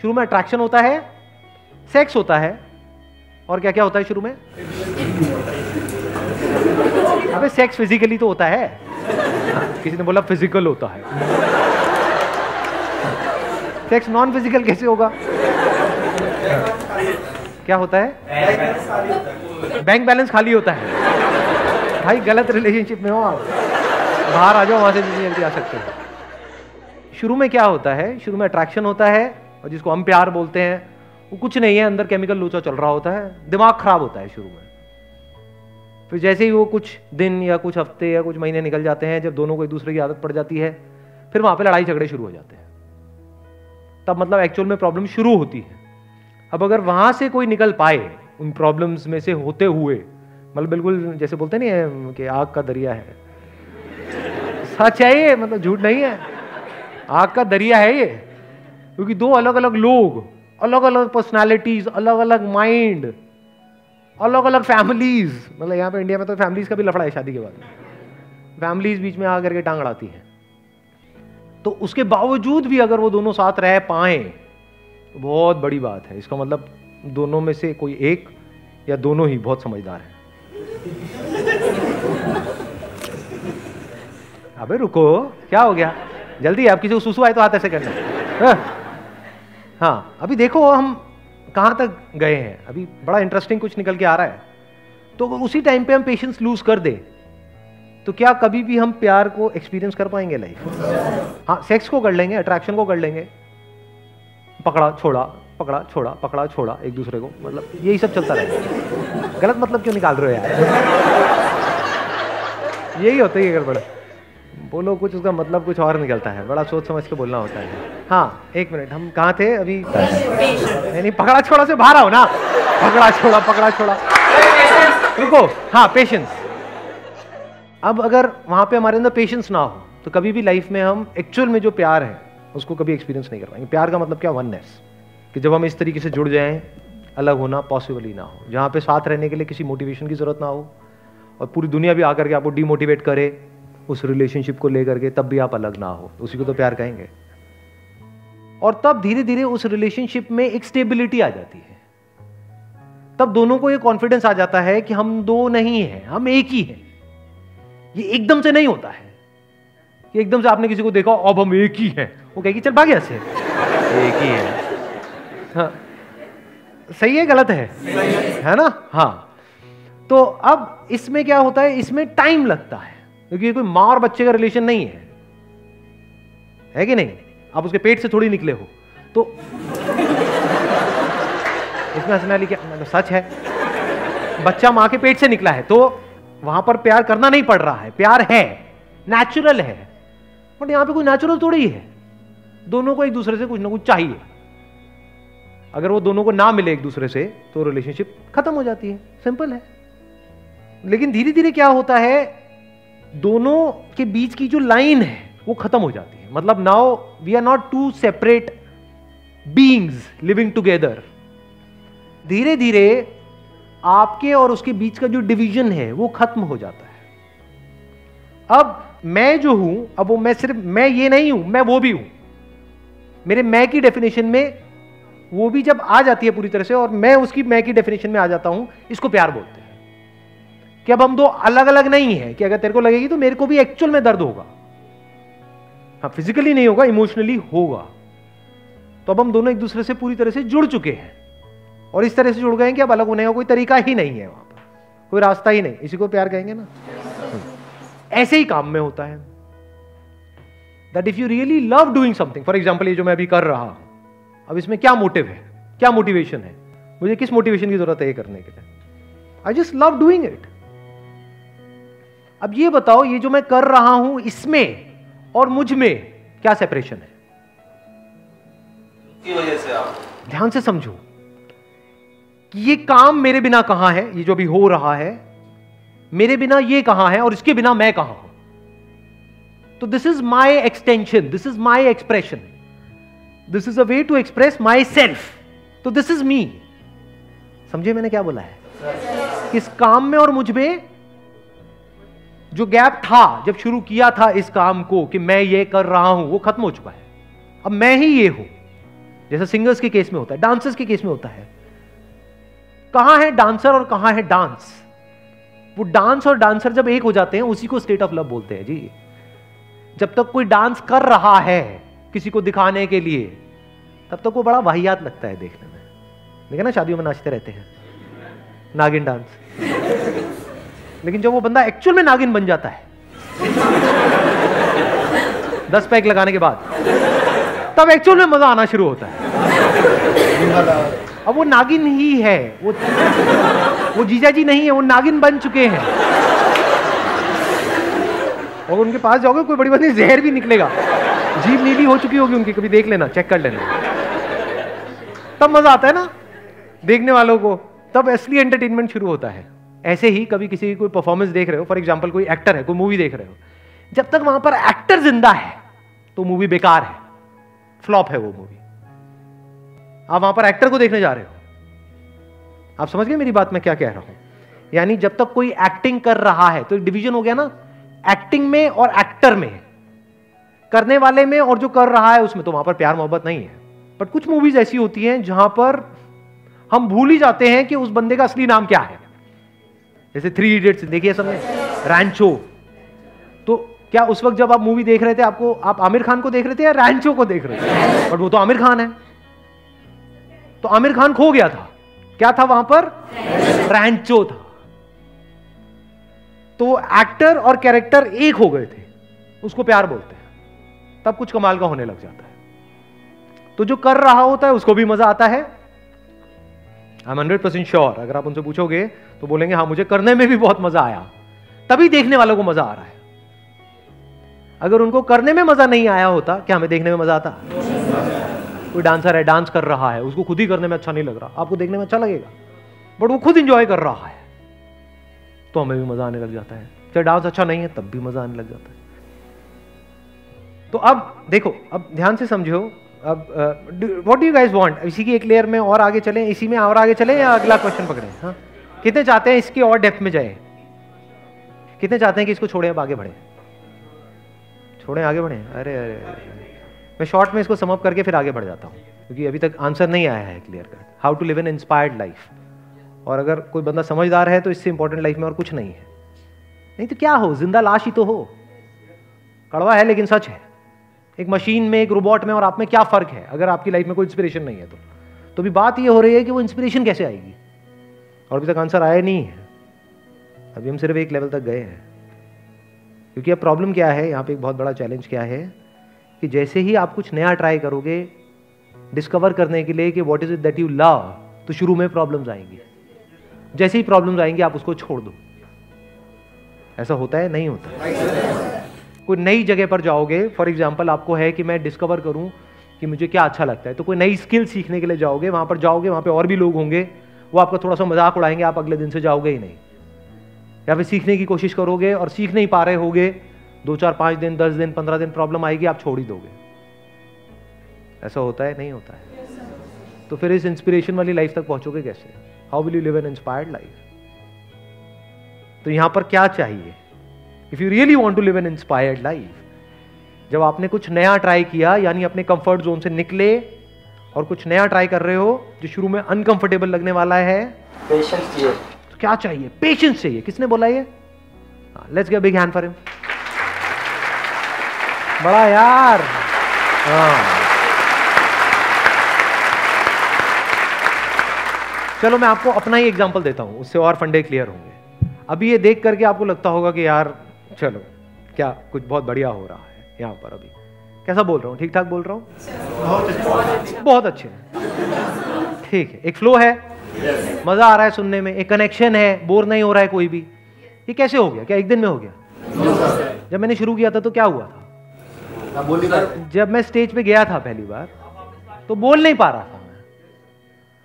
शुरू में अट्रैक्शन होता है सेक्स होता है, और क्या क्या होता है शुरू में? अबे सेक्स फिजिकली तो होता है। किसी ने बोला फ़िज़िकल होता है. सेक्स नॉन फ़िज़िकल कैसे होगा? क्या होता है? बैंक बैलेंस खाली होता है। भाई, गलत रिलेशनशिप में हो आप। बाहर आ जाओ, वहाँ से जितनी जल्दी आ सकते हो। शुरू में क्या होता है? शुरू में अट्रैक्शन होता है, और जिसको हम प्यार बोलते हैं, वो कुछ नहीं है, अंदर केमिकल लोचा चल रहा होता है, दिमाग खराब होता है शुरू में। फिर जैसे ही वो कुछ दिन या कुछ हफ़्ते या कुछ महीने निकल जाते हैं, जब दोनों को एक दूसरे की आदत पड़ जाती है, फिर वहाँ पे लड़ाई झगड़े शुरू हो जाते हैं। तब मतलब एक्चुअल में प्रॉब्लम शुरू होती है। अब अगर वहाँ से कोई निकल पाए, उन प्रॉब्लम्स में से होते हुए मतलब बिल्कुल जैसे बोलते नहीं कि आग का दरिया है। सच है ये मतलब झूठ नहीं है। आग का दरिया है ये। क्योंकि दो अलग अलग लोग अलग अलग पर्सनालिटीज अलग अलग माइंड अलग अलग फैमिलीज़ मतलब यहाँ पे इंडिया में तो फैमिलीज़ का भी लफड़ा है शादी के बाद। फैमिलीज़ बीच में आकर के टांग अड़ाती हैं। तो उसके बावजूद भी अगर वो दोनों साथ रह पाए तो बहुत बड़ी बात है। इसका मतलब दोनों में से कोई एक या दोनों ही बहुत समझदार है। अबे रुको क्या हो गया? जल्दी आप किसी को सुसु आए तो हाथ ऐसे करना। हाँ, अभी देखो हम कहाँ तक गए हैं? अभी बड़ा इंटरेस्टिंग कुछ निकल के आ रहा है। तो उसी टाइम पे हम पेशेंस लूज कर दे। तो क्या कभी भी हम प्यार को एक्सपीरियंस कर पाएँगे लाइफ हाँ सेक्स को कर लेंगे अट्रैक्शन को कर लेंगे। पकड़ा, छोड़ा पकड़ा छोड़ा पकड़ा, छोड़ा, एक दूसरे को। मतलब यही सब चलता रहेगा गलत मतलब क्यों निकाल रहे हो यार? यही होता है गड़बड़। बोलो, कुछ उसका मतलब कुछ और निकलता है। बड़ा सोच समझ के बोलना होता है। हाँ एक मिनट, हम कहाँ थे अभी? नहीं पकड़ा छोड़ा से बाहर आओ ना। पकड़ा छोड़ा पकड़ा छोड़ा। रुको। हाँ पेशेंस अब अगर वहाँ पे हमारे अंदर पेशेंस ना हो तो कभी भी लाइफ में हम एक्चुअल में जो प्यार है, उसको कभी एक्सपीरियंस नहीं कर पाएँगे। प्यार का मतलब क्या? वननेस कि जब हम इस तरीके से जुड़ जाएँ, अलग होना पॉसिबल ही ना हो। जहाँ पे साथ रहने के लिए किसी मोटिवेशन की ज़रूरत ना हो, और पूरी दुनिया भी आकर के आपको डीमोटिवेट करे उस रिलेशनशिप को लेकर के तब भी आप अलग ना हो। उसी को तो प्यार कहेंगे। और तब धीरे धीरे उस रिलेशनशिप में एक स्टेबिलिटी आ जाती है। तब दोनों को ये कॉन्फिडेंस आ जाता है कि हम दो नहीं हैं हम एक ही हैं। ये एकदम से नहीं होता है। कि एकदम से आपने किसी को देखा अब हम एक ही हैं। वो कहेगी चल भाग्य से। एक ही है। हाँ। सही है गलत है? है। ना? हाँ। तो अब इसमें क्या होता है? इसमें टाइम लगता है। क्योंकि ये कोई माँ और बच्चे का रिलेशन नहीं है। है कि नहीं? आप उसके पेट से थोड़ी निकले हो। तो इसमें हंसने वाली क्या? मतलब सच है। बच्चा माँ के पेट से निकला है तो वहाँ पर प्यार करना नहीं पड़ रहा है। प्यार है नेचुरल है। बट यहाँ पे कोई नेचुरल थोड़ी है। दोनों को एक दूसरे से कुछ ना कुछ चाहिए। अगर वो दोनों को ना मिले एक दूसरे से तो रिलेशनशिप खत्म हो जाती है। सिंपल है। लेकिन धीरे धीरे क्या होता है? दोनों के बीच की जो लाइन है, वो खत्म हो जाती है। मतलब now we are not two separate beings living together धीरे धीरे आपके और उसके बीच का जो डिवीज़न है, वो खत्म हो जाता है। अब मैं जो हूँ, अब वो मैं सिर्फ़, मैं ये नहीं हूँ, मैं वो भी हूँ। मेरे मैं की डेफिनेशन में वो भी जब आ जाती है पूरी तरह से और मैं उसकी मैं की डेफिनेशन में आ जाता हूँ, इसको प्यार बोलते हैं। कि अब हम दो अलग अलग नहीं है, कि अगर तेरे को लगेगी तो मेरे को भी एक्चुअल में दर्द होगा। हाँ फिजिकली नहीं होगा इमोशनली होगा। तो अब हम दोनों एक दूसरे से पूरी तरह से जुड़ चुके हैं। और इस तरह से जुड़ गए कि अब अलग होने का कोई तरीका ही नहीं है वहाँ पर। कोई रास्ता ही नहीं। इसी को प्यार कहेंगे ना? ऐसे ही काम में होता है। That if you really love doing something for example ये जो मैं अभी कर रहा हूँ, अब इसमें क्या मोटिव है? क्या मोटिवेशन है? मुझे किस मोटिवेशन की ज़रूरत है ये करने के लिए? I just love doing it अब ये बताओ ये जो मैं कर रहा हूँ इसमें और मुझमें क्या सेपरेशन है? की वजह से आप ध्यान से समझो कि ये काम मेरे बिना कहाँ है? ये जो भी हो रहा है मेरे बिना ये कहाँ है और इसके बिना मैं कहाँ हूँ? तो this is my extension this is my expression this is a way to express myself तो दिस इज़ मी समझे मैंने क्या बोला है? किस काम में और मुझमें जो गैप था, जब शुरू किया था इस काम को कि मैं ये कर रहा हूँ, वो खत्म हो चुका है। अब मैं ही ये हूँ। जैसे सिंगर्स के केस में होता है डांसर्स के केस में होता है। कहाँ है डांसर और कहाँ है डांस वो डांस और डांसर जब एक हो जाते हैं, उसी को स्टेट ऑफ़ लव बोलते हैं, जी। जब तक कोई डांस कर रहा है किसी को दिखाने के लिए, तब तक वो बड़ा वाहियात लगता है देखने में। देखा ना, शादियों में नाचते रहते हैं। नागिन डांस लेकिन जब वो बंदा एक्चुअल में नागिन बन जाता है। दस पैक लगाने के बाद, तब एक्चुअल में मज़ा आना शुरू होता है। अब वो नागिन ही है, वो वो जीजा जी नहीं है, वो नागिन बन चुके हैं। और उनके पास जाओगे, कोई बड़ी बात नहीं जहर भी निकलेगा। जीभ नीली हो चुकी होगी उनकी, कभी देख लेना चेक कर लेना। तब मज़ा आता है ना, देखने वालों को, तब असली एंटरटेनमेंट शुरू होता है। ऐसे ही कभी किसी की कोई परफॉर्मेंस देख रहे हो फॉर एग्ज़ाम्पल कोई एक्टर है, कोई मूवी देख रहे हो, जब तक वहाँ पर एक्टर ज़िंदा है तो मूवी बेकार है फ्लॉप है वो मूवी आप वहाँ पर एक्टर को देखने जा रहे हो। आप समझ गए मेरी बात मैं क्या कह रहा हूँ? यानी जब तक कोई एक्टिंग कर रहा है तो डिवीज़न हो गया ना एक्टिंग में और एक्टर में। करने वाले में और जो कर रहा है, उसमें तो वहाँ पर प्यार मोहब्बत नहीं है। बट कुछ मूवीज़ ऐसी होती हैं जहाँ पर हम भूल ही जाते हैं कि उस बंदे का असली नाम क्या है। जैसे थ्री इडियट्स देखिए सबने रैंचो तो क्या उस वक्त जब आप मूवी देख रहे थे, आपको, आप आमिर खान को देख रहे थे या रैंचो को देख रहे थे? बट वो तो आमिर खान है। तो आमिर खान खो गया था। क्या था वहाँ पर? रैंचो था। तो एक्टर और कैरेक्टर एक हो गए थे। उसको प्यार बोलते हैं। तब कुछ कमाल का होने लग जाता है। तो जो कर रहा होता है, उसको भी मज़ा आता है। I am hundred percent sure अगर आप उनसे पूछोगे तो बोलेंगे हाँ मुझे करने में भी बहुत मज़ा आया। तभी देखने वालों को मज़ा आ रहा है। अगर उनको करने में मज़ा नहीं आया होता, क्या हमें देखने में मज़ा आता? कोई डांसर है, डांस कर रहा है, उसको खुद ही करने में अच्छा नहीं लग रहा। आपको देखने में अच्छा लगेगा, बट वो खुद इंजॉय कर रहा है तो हमें भी मज़ा आने लग जाता है। चाहे डांस अच्छा नहीं है, तब भी मज़ा आने लग जाता है। तो अब देखो, अब ध्यान से समझो अब what do you guys want इसी की एक लेयर में और आगे चलें, इसी में और आगे चलें या अगला क्वेश्चन पकड़ें? हाँ? कितने चाहते हैं इसकी और डेप्थ में जाए? कितने चाहते हैं कि इसको छोड़े, अब आगे बढ़े? छोड़े, आगे बढ़े? अरे अरे। मैं शॉर्ट में इसको समअप करके फिर आगे बढ़ जाता हूँ, क्योंकि अभी तक आंसर नहीं आया है clear cut how to live an inspired life और अगर कोई बंदा समझदार है तो इससे इंपॉर्टेंट लाइफ में और कुछ नहीं है। नहीं तो क्या हो? ज़िंदा लाश ही तो हो। कड़वा है, लेकिन सच है। एक मशीन में, एक रोबोट में और आप में क्या फ़र्क है? अगर आपकी लाइफ में कोई इंस्पिरेशन नहीं है तो। तो भी बात ये हो रही है कि वो इंस्पिरेशन कैसे आएगी? और अभी तक आंसर आया नहीं है। अभी हम सिर्फ़ एक लेवल तक गए हैं। क्योंकि अब प्रॉब्लम क्या है? यहाँ पे एक बहुत बड़ा चैलेंज क्या है? कि जैसे ही आप कुछ नया ट्राई करोगे डिस्कवर करने के लिए कि what is it that you love तो शुरू में प्रॉब्लम्स आएँगी। जैसे ही प्रॉब्लम्स आएँगी, आप उसको छोड़ दो। ऐसा होता है? नहीं होता। कोई नई जगह पर जाओगे फॉर एग्ज़ाम्पल आपको है कि मैं डिस्कवर करूँ कि मुझे क्या अच्छा लगता है तो कोई नई स्किल सीखने के लिए जाओगे, वहाँ पर जाओगे, वहाँ पर और भी लोग होंगे, वो आपका थोड़ा सा मज़ाक उड़ाएँगे, आप अगले दिन से जाओगे ही नहीं। या फिर सीखने की कोशिश करोगे और सीख नहीं पा रहे होगे दो चार पाँच दिन, दस दिन, पंद्रह दिन प्रॉब्लम आएगी, आप छोड़ ही दोगे। ऐसा होता है, नहीं होता है? तो फिर इस इंस्पिरेशन वाली लाइफ तक पहुंचोगे कैसे? How will you live an inspired life तो यहाँ पर क्या चाहिए? If you really want to live an inspired life जब आपने कुछ नया ट्राई किया यानी अपने कंफर्ट जोन से निकले और कुछ नया ट्राई कर रहे हो जो शुरू में अनकंफर्टेबल लगने वाला है पेशेंस चाहिए। तो क्या चाहिए? पेशेंस चाहिए। किसने बोला ये? Let's get big hand for him बड़ा यार। हाँ। चलो मैं आपको अपना ही एग्जांपल देता हूँ उससे और फंडे क्लियर होंगे। अभी ये देख करके आपको लगता होगा कि यार चलो क्या कुछ बहुत बढ़िया हो रहा है यहाँ पर अभी? कैसा बोल रहा हूँ? ठीक ठाक बोल रहा हूँ? बहुत अच्छे। ठीक है एक फ्लो है। मज़ा आ रहा है सुनने में एक कनेक्शन है बोर नहीं हो रहा है कोई भी। ये कैसे हो गया? क्या एक दिन में हो गया? जब मैंने शुरू किया था तो क्या हुआ था? जब मैं स्टेज पे गया था पहली बार तो बोल नहीं पा रहा था मैं।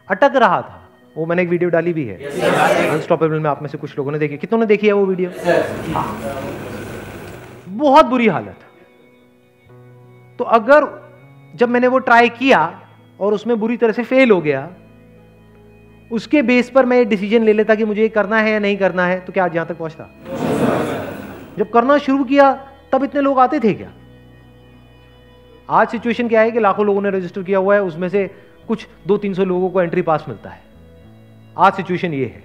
अटक रहा था। वो मैंने एक वीडियो डाली भी है। अनस्टॉपेबल में आप में से कुछ लोगों ने देखी कितनों ने देखी है वो वीडियो बहुत बुरी हालत तो अगर जब मैंने वो ट्राई किया और उसमें बुरी तरह से फेल हो गया, उसके बेस पर मैं ये डिसीज़न ले लेता कि मुझे ये करना है या नहीं करना है तो क्या आज यहाँ तक पहुँचता? जब करना शुरू किया, तब इतने लोग आते थे क्या? आज सिचुएशन क्या है कि लाखों लोगों ने रजिस्टर किया हुआ है, उसमें से कुछ दो तीन सौ लोगों को एंट्री पास मिलता है। आज सिचुएशन ये है।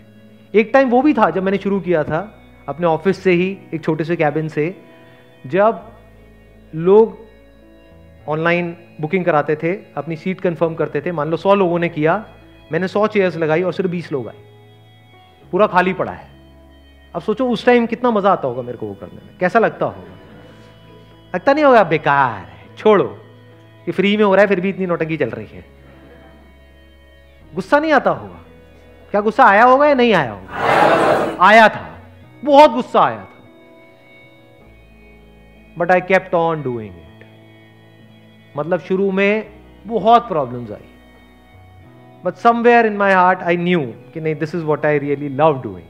एक टाइम वो भी था जब मैंने शुरू किया था, अपने ऑफ़िस से ही, एक छोटे से कैबिन से जब लोग ऑनलाइन बुकिंग कराते थे, अपनी सीट कंफर्म करते थे, मान लो सौ लोगों ने किया, मैंने सौ चेयर्स लगाई और सिर्फ़ बीस लोग आए। पूरा खाली पड़ा है। अब सोचो उस टाइम कितना मज़ा आता होगा मेरे को वो करने में। कैसा लगता होगा? लगता नहीं होगा बेकार है, छोड़ो। ये फ्री में हो रहा है, फिर भी इतनी नौटंकी चल रही है। गुस्सा नहीं आता होगा। क्या गुस्सा आया होगा या नहीं आया होगा? आया था। बहुत गुस्सा आया था। But I kept on doing it मतलब शुरू में बहुत problems I. But somewhere in my heart I knew कि नहीं this is what I really love doing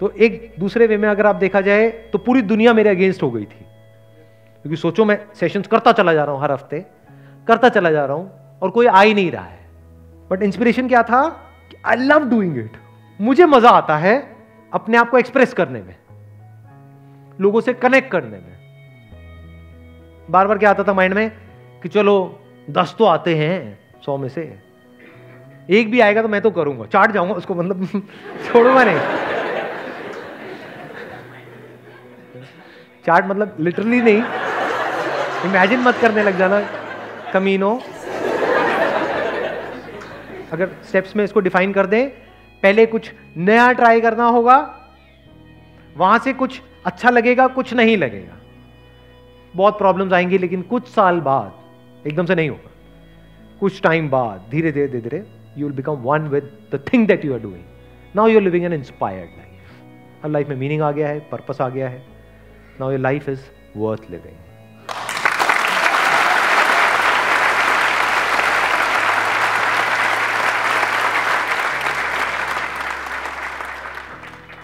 तो एक दूसरे वे में अगर आप देखा जाए तो पूरी दुनिया मेरे अगेंस्ट हो गई थी। क्योंकि सोचो मैं सेशंस करता चला जा रहा हूँ हर हफ़्ते, करता चला जा रहा हूँ और कोई आ ही नहीं रहा है। बट इंस्पिरेशन क्या था? आई लव डूइंग इट मुझे मज़ा आता है अपने आप को एक्सप्रेस करने में, लोगों से कनेक्ट करने में। बार बार क्या आता था माइंड में? कि चलो, दस तो आते हैं, सौ में से। एक भी आएगा तो मैं तो करूँगा। चाट जाऊँगा उसको मतलब छोड़ूँगा नहीं। चाट मतलब लिटरली नहीं। इमेजिन मत करने लग जाना कमीनो अगर स्टेप्स में इसको डिफाइन कर दें, पहले कुछ नया ट्राई करना होगा, वहाँ से कुछ अच्छा लगेगा, कुछ नहीं लगेगा। बहुत प्रॉब्लम्स आएँगी, लेकिन कुछ साल बाद, एकदम से नहीं होगा। कुछ टाइम बाद, धीरे धीरे धीरे धीरे you will become one with the thing that you are doing now you are living an inspired life her life में मीनिंग आ गया है पर्पस आ गया है. Now your life is worth living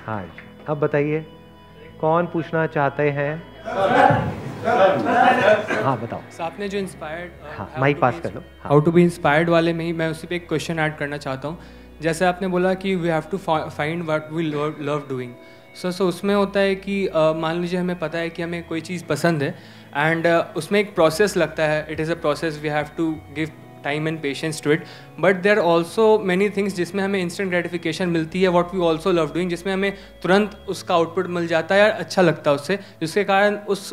हाँ जी अब बताइए, कौन पूछना चाहते हैं? हाँ बताओ। आपने जो इंस्पायर्ड हाँ माइक पास कर लो। हाउ टू बी इंस्पायर्ड वाले में ही मैं उसी पे एक क्वेश्चन ऐड करना चाहता हूँ। जैसे आपने बोला कि we have to find what we love doing so so उसमें होता है कि uh, मान लीजिए हमें पता है कि हमें कोई चीज़ पसंद है एंड uh, उसमें एक प्रोसेस लगता है। It is a process we have to give time and patience to it but there also many things जिसमें हमें इंस्टेंट ग्रेटिफिकेशन मिलती है what we also love doing जिसमें हमें तुरंत उसका आउटपुट मिल जाता है या अच्छा लगता है उससे। जिसके कारण उस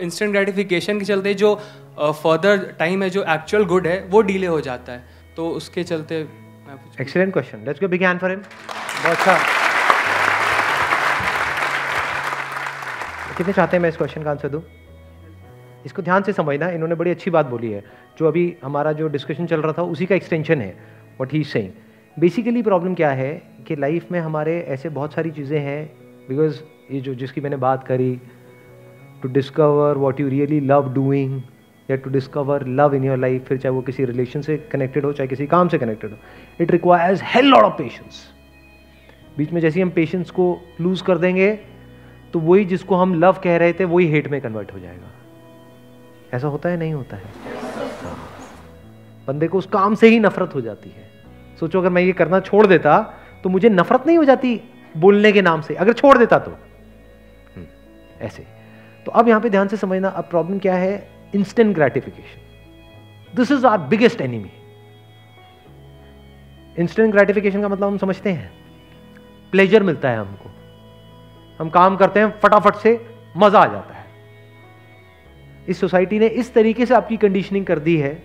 इंस्टेंट ग्रेटिफिकेशन के चलते जो फर्दर uh, टाइम है जो एक्चुअल गुड है वो डिले हो जाता है। तो उसके चलते excellent question let's go big hand for him बहुत अच्छा। कितने चाहते हैं मैं इस क्वेश्चन का आंसर दूँ? इसको ध्यान से समझना इन्होंने बड़ी अच्छी बात बोली है। जो अभी हमारा जो डिस्कशन चल रहा था उसी का एक्सटेंशन है what he saying basically problem क्या है कि लाइफ में हमारे ऐसे बहुत सारी चीज़ें हैं बिकॉज़ ये जो जिसकी मैंने बात करी to discover what you really love doing या to discover love in your life फिर चाहे वो किसी रिलेशन से कनेक्टेड हो चाहे किसी काम से कनेक्टेड हो। It requires hell lot of patience बीच में जैसे ही हम पेशेंस को लूज कर देंगे तो वही जिसको हम लव कह रहे थे वही हेट में कन्वर्ट हो जाएगा। ऐसा होता है नहीं होता है? बंदे को उस काम से ही नफरत हो जाती है। सोचो अगर मैं ये करना छोड़ देता तो मुझे नफरत नहीं हो जाती बोलने के नाम से। अगर छोड़ देता तो। हम्म, ऐसे। तो अब यहाँ पे ध्यान से समझना, अब प्रॉब्लम क्या है? Instant gratification this is our biggest enemy instant gratification का मतलब हम समझते हैं। प्लेजर मिलता है हमको। हम काम करते हैं, फटाफट से मज़ा आ जाता है। इस सोसाइटी ने इस तरीके से आपकी कंडीशनिंग कर दी है,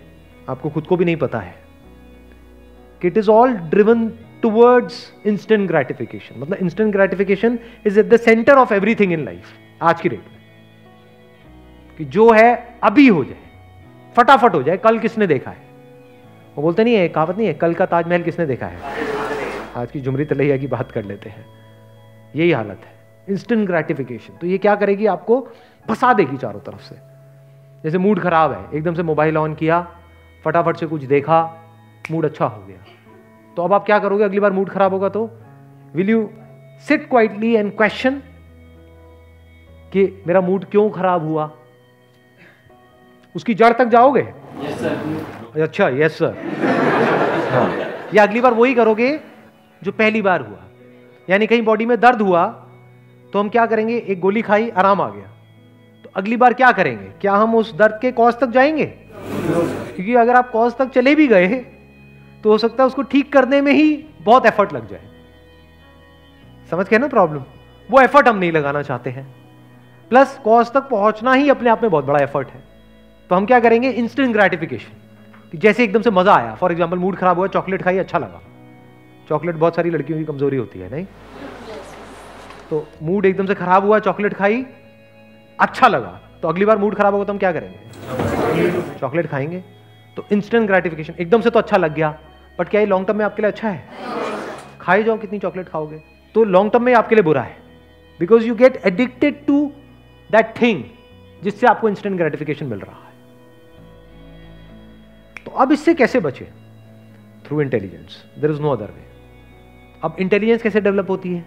आपको खुद को भी नहीं पता है। कि it is all driven towards instant gratification मतलब instant gratification is at the center of everything in life आज की डेट में कि जो है, अभी हो जाए। फटाफट हो जाए, कल किसने देखा है? वो बोलते नहीं है कहावत नहीं है, कल का ताजमहल किसने देखा है? आज की जुमरी तलैया की बात कर लेते हैं। यही हालत है। इंस्टेंट ग्रेटिफिकेशन तो ये क्या करेगी आपको? फंसा देगी चारों तरफ़ से। जैसे मूड खराब है, एकदम से मोबाइल ऑन किया, फटाफट से कुछ देखा, मूड अच्छा हो गया। तो अब आप क्या करोगे? अगली बार मूड खराब होगा तो? Will you sit quietly and question कि मेरा मूड क्यों खराब हुआ? उसकी जड़ तक जाओगे? यस सर अच्छा यस सर या अगली बार वही करोगे जो पहली बार हुआ। यानी कहीं बॉडी में दर्द हुआ तो हम क्या करेंगे? एक गोली खाई आराम आ गया। तो अगली बार क्या करेंगे? क्या हम उस दर्द के कॉज तक जाएँगे? क्योंकि अगर आप कॉज तक चले भी गए तो हो सकता है उसको ठीक करने में ही बहुत एफर्ट लग जाए। समझ गए ना प्रॉब्लम वो एफर्ट हम नहीं लगाना चाहते हैं। प्लस कॉज तक पहुँचना ही अपने आप में बहुत बड़ा एफर्ट है। तो हम क्या करेंगे? इंस्टेंट ग्रेटिफिकेशन कि जैसे एकदम से मज़ा आया। फॉर एग्ज़ाम्पल मूड खराब हुआ चॉकलेट खाई अच्छा लगा। चॉकलेट बहुत सारी लड़कियों की कमज़ोरी होती है, नहीं? तो मूड एकदम से खराब हुआ चॉकलेट खाई अच्छा लगा। तो अगली बार मूड खराब होगा तो हम क्या करेंगे? चॉकलेट खाएँगे। तो इंस्टेंट ग्रेटिफिकेशन एकदम से तो अच्छा लग गया। बट क्या ये लॉन्ग टर्म में आपके लिए अच्छा है? खाई जाओ, कितनी चॉकलेट खाओगे। तो लॉन्ग टर्म में आपके लिए बुरा है। Because you get addicted to that thing जिससे आपको इंस्टेंट ग्रेटिफिकेशन मिल रहा अब इससे कैसे बचे? Through intelligence there is no other way अब इंटेलिजेंस कैसे डेवलप होती है?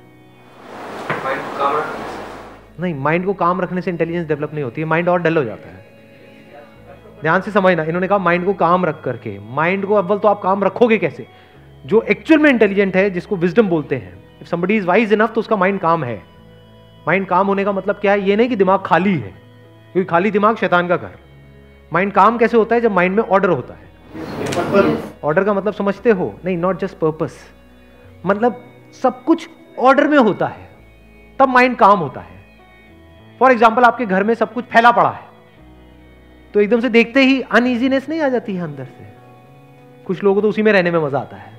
नहीं माइंड को काम रखने से इंटेलिजेंस डेवलप नहीं होती है। माइंड और डल हो जाता है। ध्यान से समझना इन्होंने कहा माइंड को काम रख करके। माइंड को अव्वल तो आप काम रखोगे कैसे? जो एक्चुअल में इंटेलिजेंट है जिसको विजडम बोलते हैं। If somebody is wise enough तो उसका माइंड काम है। माइंड काम होने का मतलब क्या है? ये नहीं कि दिमाग खाली है। क्योंकि खाली दिमाग शैतान का घर। माइंड काम कैसे होता है? जब माइंड में ऑर्डर होता है। ऑर्डर का मतलब समझते हो? नहीं नॉट जस्ट पर्पस मतलब सब कुछ ऑर्डर में होता है। तब माइंड काम होता है। फॉर एग्ज़ाम्पल आपके घर में सब कुछ फैला पड़ा है। तो एकदम से देखते ही अनइजीनेस नहीं आ जाती है अंदर से। कुछ लोगों को तो उसी में रहने में मज़ा आता है।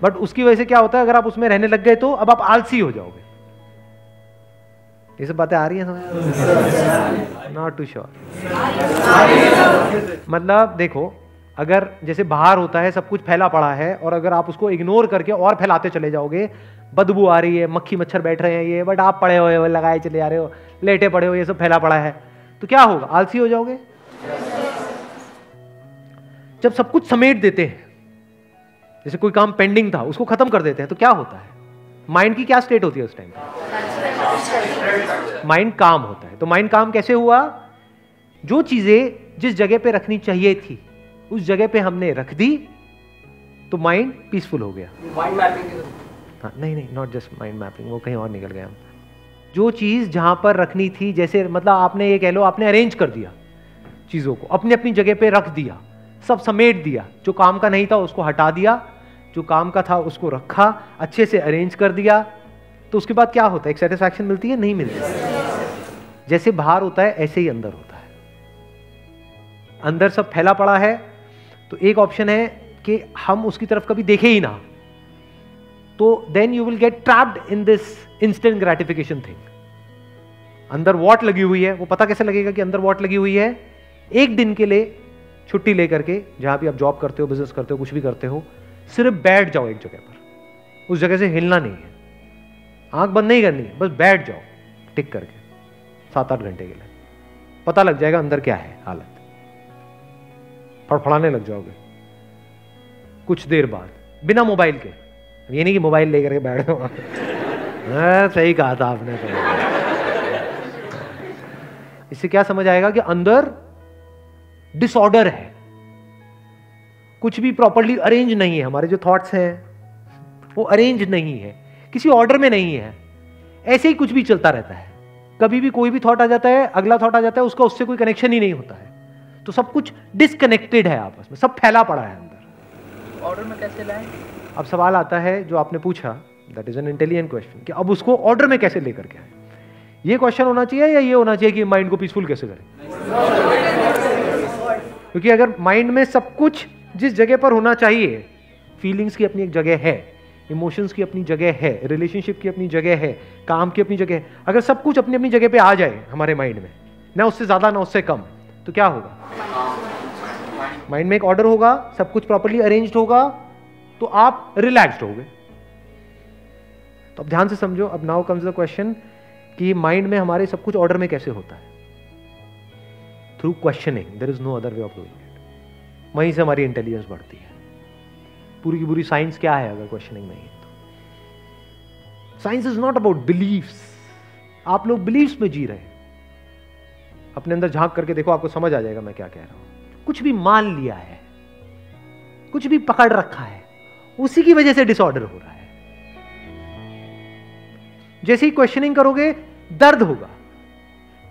बट उसकी वजह से क्या होता है अगर आप उसमें रहने लग गए तो अब आप आलसी हो जाओगे। ये सब बातें आ रही हैं समझ नॉट टू श्योर मतलब देखो अगर जैसे बाहर होता है, सब कुछ फैला पड़ा है और अगर आप उसको इग्नोर करके और फैलाते चले जाओगे, बदबू आ रही है, मक्खी मच्छर बैठ रहे हैं, ये बट आप पड़े हुए लगाए चले जा रहे हो, लेटे पड़े हो, ये सब फैला पड़ा है तो क्या होगा? आलसी हो जाओगे? जब सब कुछ समेट देते हैं, जैसे कोई काम पेंडिंग था, उसको खत्म कर देते हैं तो क्या होता है? माइंड की क्या स्टेट होती है उस टाइम माइंड काम होता है। तो माइंड काम कैसे हुआ? जो चीज़ें जिस जगह पे रखनी चाहिए थी उस जगह पे हमने रख दी तो माइंड पीसफुल हो गया। माइंड मैपिंग हाँ नहीं नहीं नॉट जस्ट माइंड मैपिंग वो कहीं और निकल गए हम। जो चीज़ जहाँ पर रखनी थी जैसे मतलब आपने ये कह लो आपने अरेंज कर दिया चीज़ों को अपनी अपनी जगह पे रख दिया सब समेट दिया जो काम का नहीं था उसको हटा दिया जो काम का था उसको रखा अच्छे से अरेंज कर दिया तो उसके बाद क्या होता है? एक सेटिस्फैक्शन मिलती है? नहीं मिलती। जैसे बाहर होता है ऐसे ही अंदर होता है। अंदर सब फैला पड़ा है तो एक ऑप्शन है कि हम उसकी तरफ़ कभी देखे ही ना। तो then you will get trapped in this instant gratification thing अंदर वॉट लगी हुई है, वो पता कैसे लगेगा कि अंदर वॉट लगी हुई है? एक दिन के लिए छुट्टी लेकर के, जहाँ भी आप जॉब करते हो बिज़नेस करते हो, कुछ भी करते हो, सिर्फ़ बैठ जाओ एक जगह पर। उस जगह से हिलना नहीं है। आँख बंद नहीं करनी है, बस बैठ जाओ, टिक करके, सात आठ घंटे के लिए। पता लग जाएगा अंदर क्या है हालत। फड़फड़ाने लग जाओगे। कुछ देर बाद बिना मोबाइल के ये नहीं कि मोबाइल लेकर के बैठ हाँ, सही कहा था आपने तो। इससे क्या समझ आएगा कि अंदर डिसऑर्डर है। कुछ भी प्रॉपरली अरेंज नहीं है हमारे जो थॉट्स हैं वो अरेंज नहीं है। किसी ऑर्डर में नहीं है। ऐसे ही कुछ भी चलता रहता है। कभी भी कोई भी थॉट आ जाता है अगला थॉट आ जाता है उसका उससे कोई कनेक्शन ही नहीं होता है। तो सब कुछ डिसकनेक्टेड है आपस में सब फैला पड़ा है अंदर। ऑर्डर में कैसे लाएँ? अब सवाल आता है जो आपने पूछा that is an intelligent question कि अब उसको ऑर्डर में कैसे लेकर के आए? ये क्वेश्चन होना चाहिए या ये होना चाहिए कि माइंड को पीसफुल कैसे करें? क्योंकि अगर माइंड में सब कुछ जिस जगह पर होना चाहिए फीलिंग्स की अपनी एक जगह है इमोशंस की अपनी जगह है रिलेशनशिप की अपनी जगह है काम की अपनी जगह है अगर सब कुछ अपनी अपनी जगह पे आ जाए हमारे माइंड में ना उससे ज़्यादा ना उससे कम तो क्या होगा? माइंड में एक ऑर्डर होगा, सब कुछ प्रॉपरली अरेंज्ड होगा तो आप रिलैक्स्ड होगे। तो अब ध्यान से समझो, अब नाउ कम्स द क्वेश्चन कि माइंड में हमारे सब कुछ ऑर्डर में कैसे होता है? Through questioning there is no other way of doing it वहीं से हमारी इंटेलिजेंस बढ़ती है। पूरी की पूरी साइंस क्या है अगर क्वेश्चनिंग नहीं है? तो science is not about beliefs आप लोग बिलीव्स में जी रहे हैं। अपने अंदर झाँक करके देखो, आपको समझ आ जाएगा मैं क्या कह रहा हूँ। कुछ भी मान लिया है, कुछ भी पकड़ रखा है, उसी की वजह से डिसऑर्डर हो रहा है। जैसे ही क्वेश्चनिंग करोगे, दर्द होगा।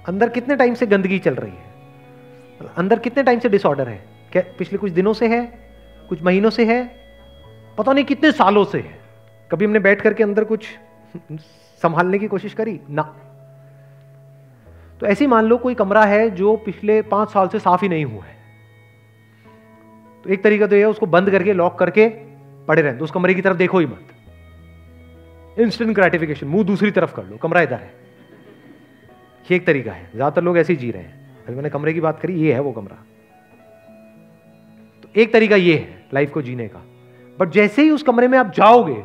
अंदर कितने टाइम से गंदगी चल रही है? अंदर कितने टाइम से डिसऑर्डर है? क्या पिछले कुछ दिनों से है? कुछ महीनों से है? पता नहीं कितने सालों से है। कभी हमने बैठ करके अंदर कुछ संभालने की कोशिश करी? ना। तो ऐसे मान लो कोई कमरा है जो पिछले पाँच साल से साफ़ ही नहीं हुआ है। तो एक तरीका तो यह उसको बंद करके लॉक करके पड़े रहते उस कमरे की तरफ़ देखो ही मत। इंस्टेंट ग्रेटिफिकेशन मुँह दूसरी तरफ़ कर लो। कमरा इधर है। ये एक तरीका है। ज़्यादातर लोग ऐसे ही जी रहे हैं। अभी मैंने कमरे की बात करी, ये है वो कमरा। तो एक तरीका ये है लाइफ को जीने का। बट जैसे ही उस कमरे में आप जाओगे,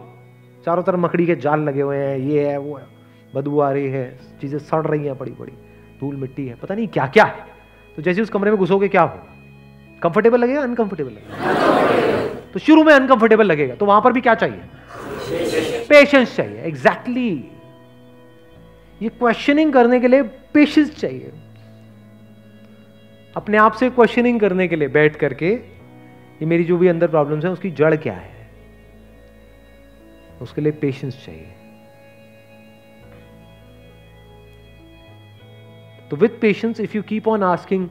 चारों तरफ़ मकड़ी के जाल लगे हुए हैं, ये है, वो है, बदबू आ रही है, चीज़ें सड़ रही हैं बड़ी बड़ी धूल मिट्टी है। पता नहीं क्या क्या है। तो जैसे उस कमरे में घुसोगे, क्या हो? कंफर्टेबल लगेगा? अनकंफर्टेबल लगेगा। तो शुरू में अनकंफर्टेबल लगेगा। तो वहाँ पर भी क्या चाहिए? पेशेंस चाहिए। Exactly exactly. ये क्वेश्चनिंग करने के लिए पेशेंस चाहिए। अपने आप से क्वेश्चनिंग करने के लिए बैठ करके, ये मेरी जो भी अंदर प्रॉब्लम्स है, उसकी जड़ क्या है? उसके लिए पेशेंस चाहिए। With patience if you keep on asking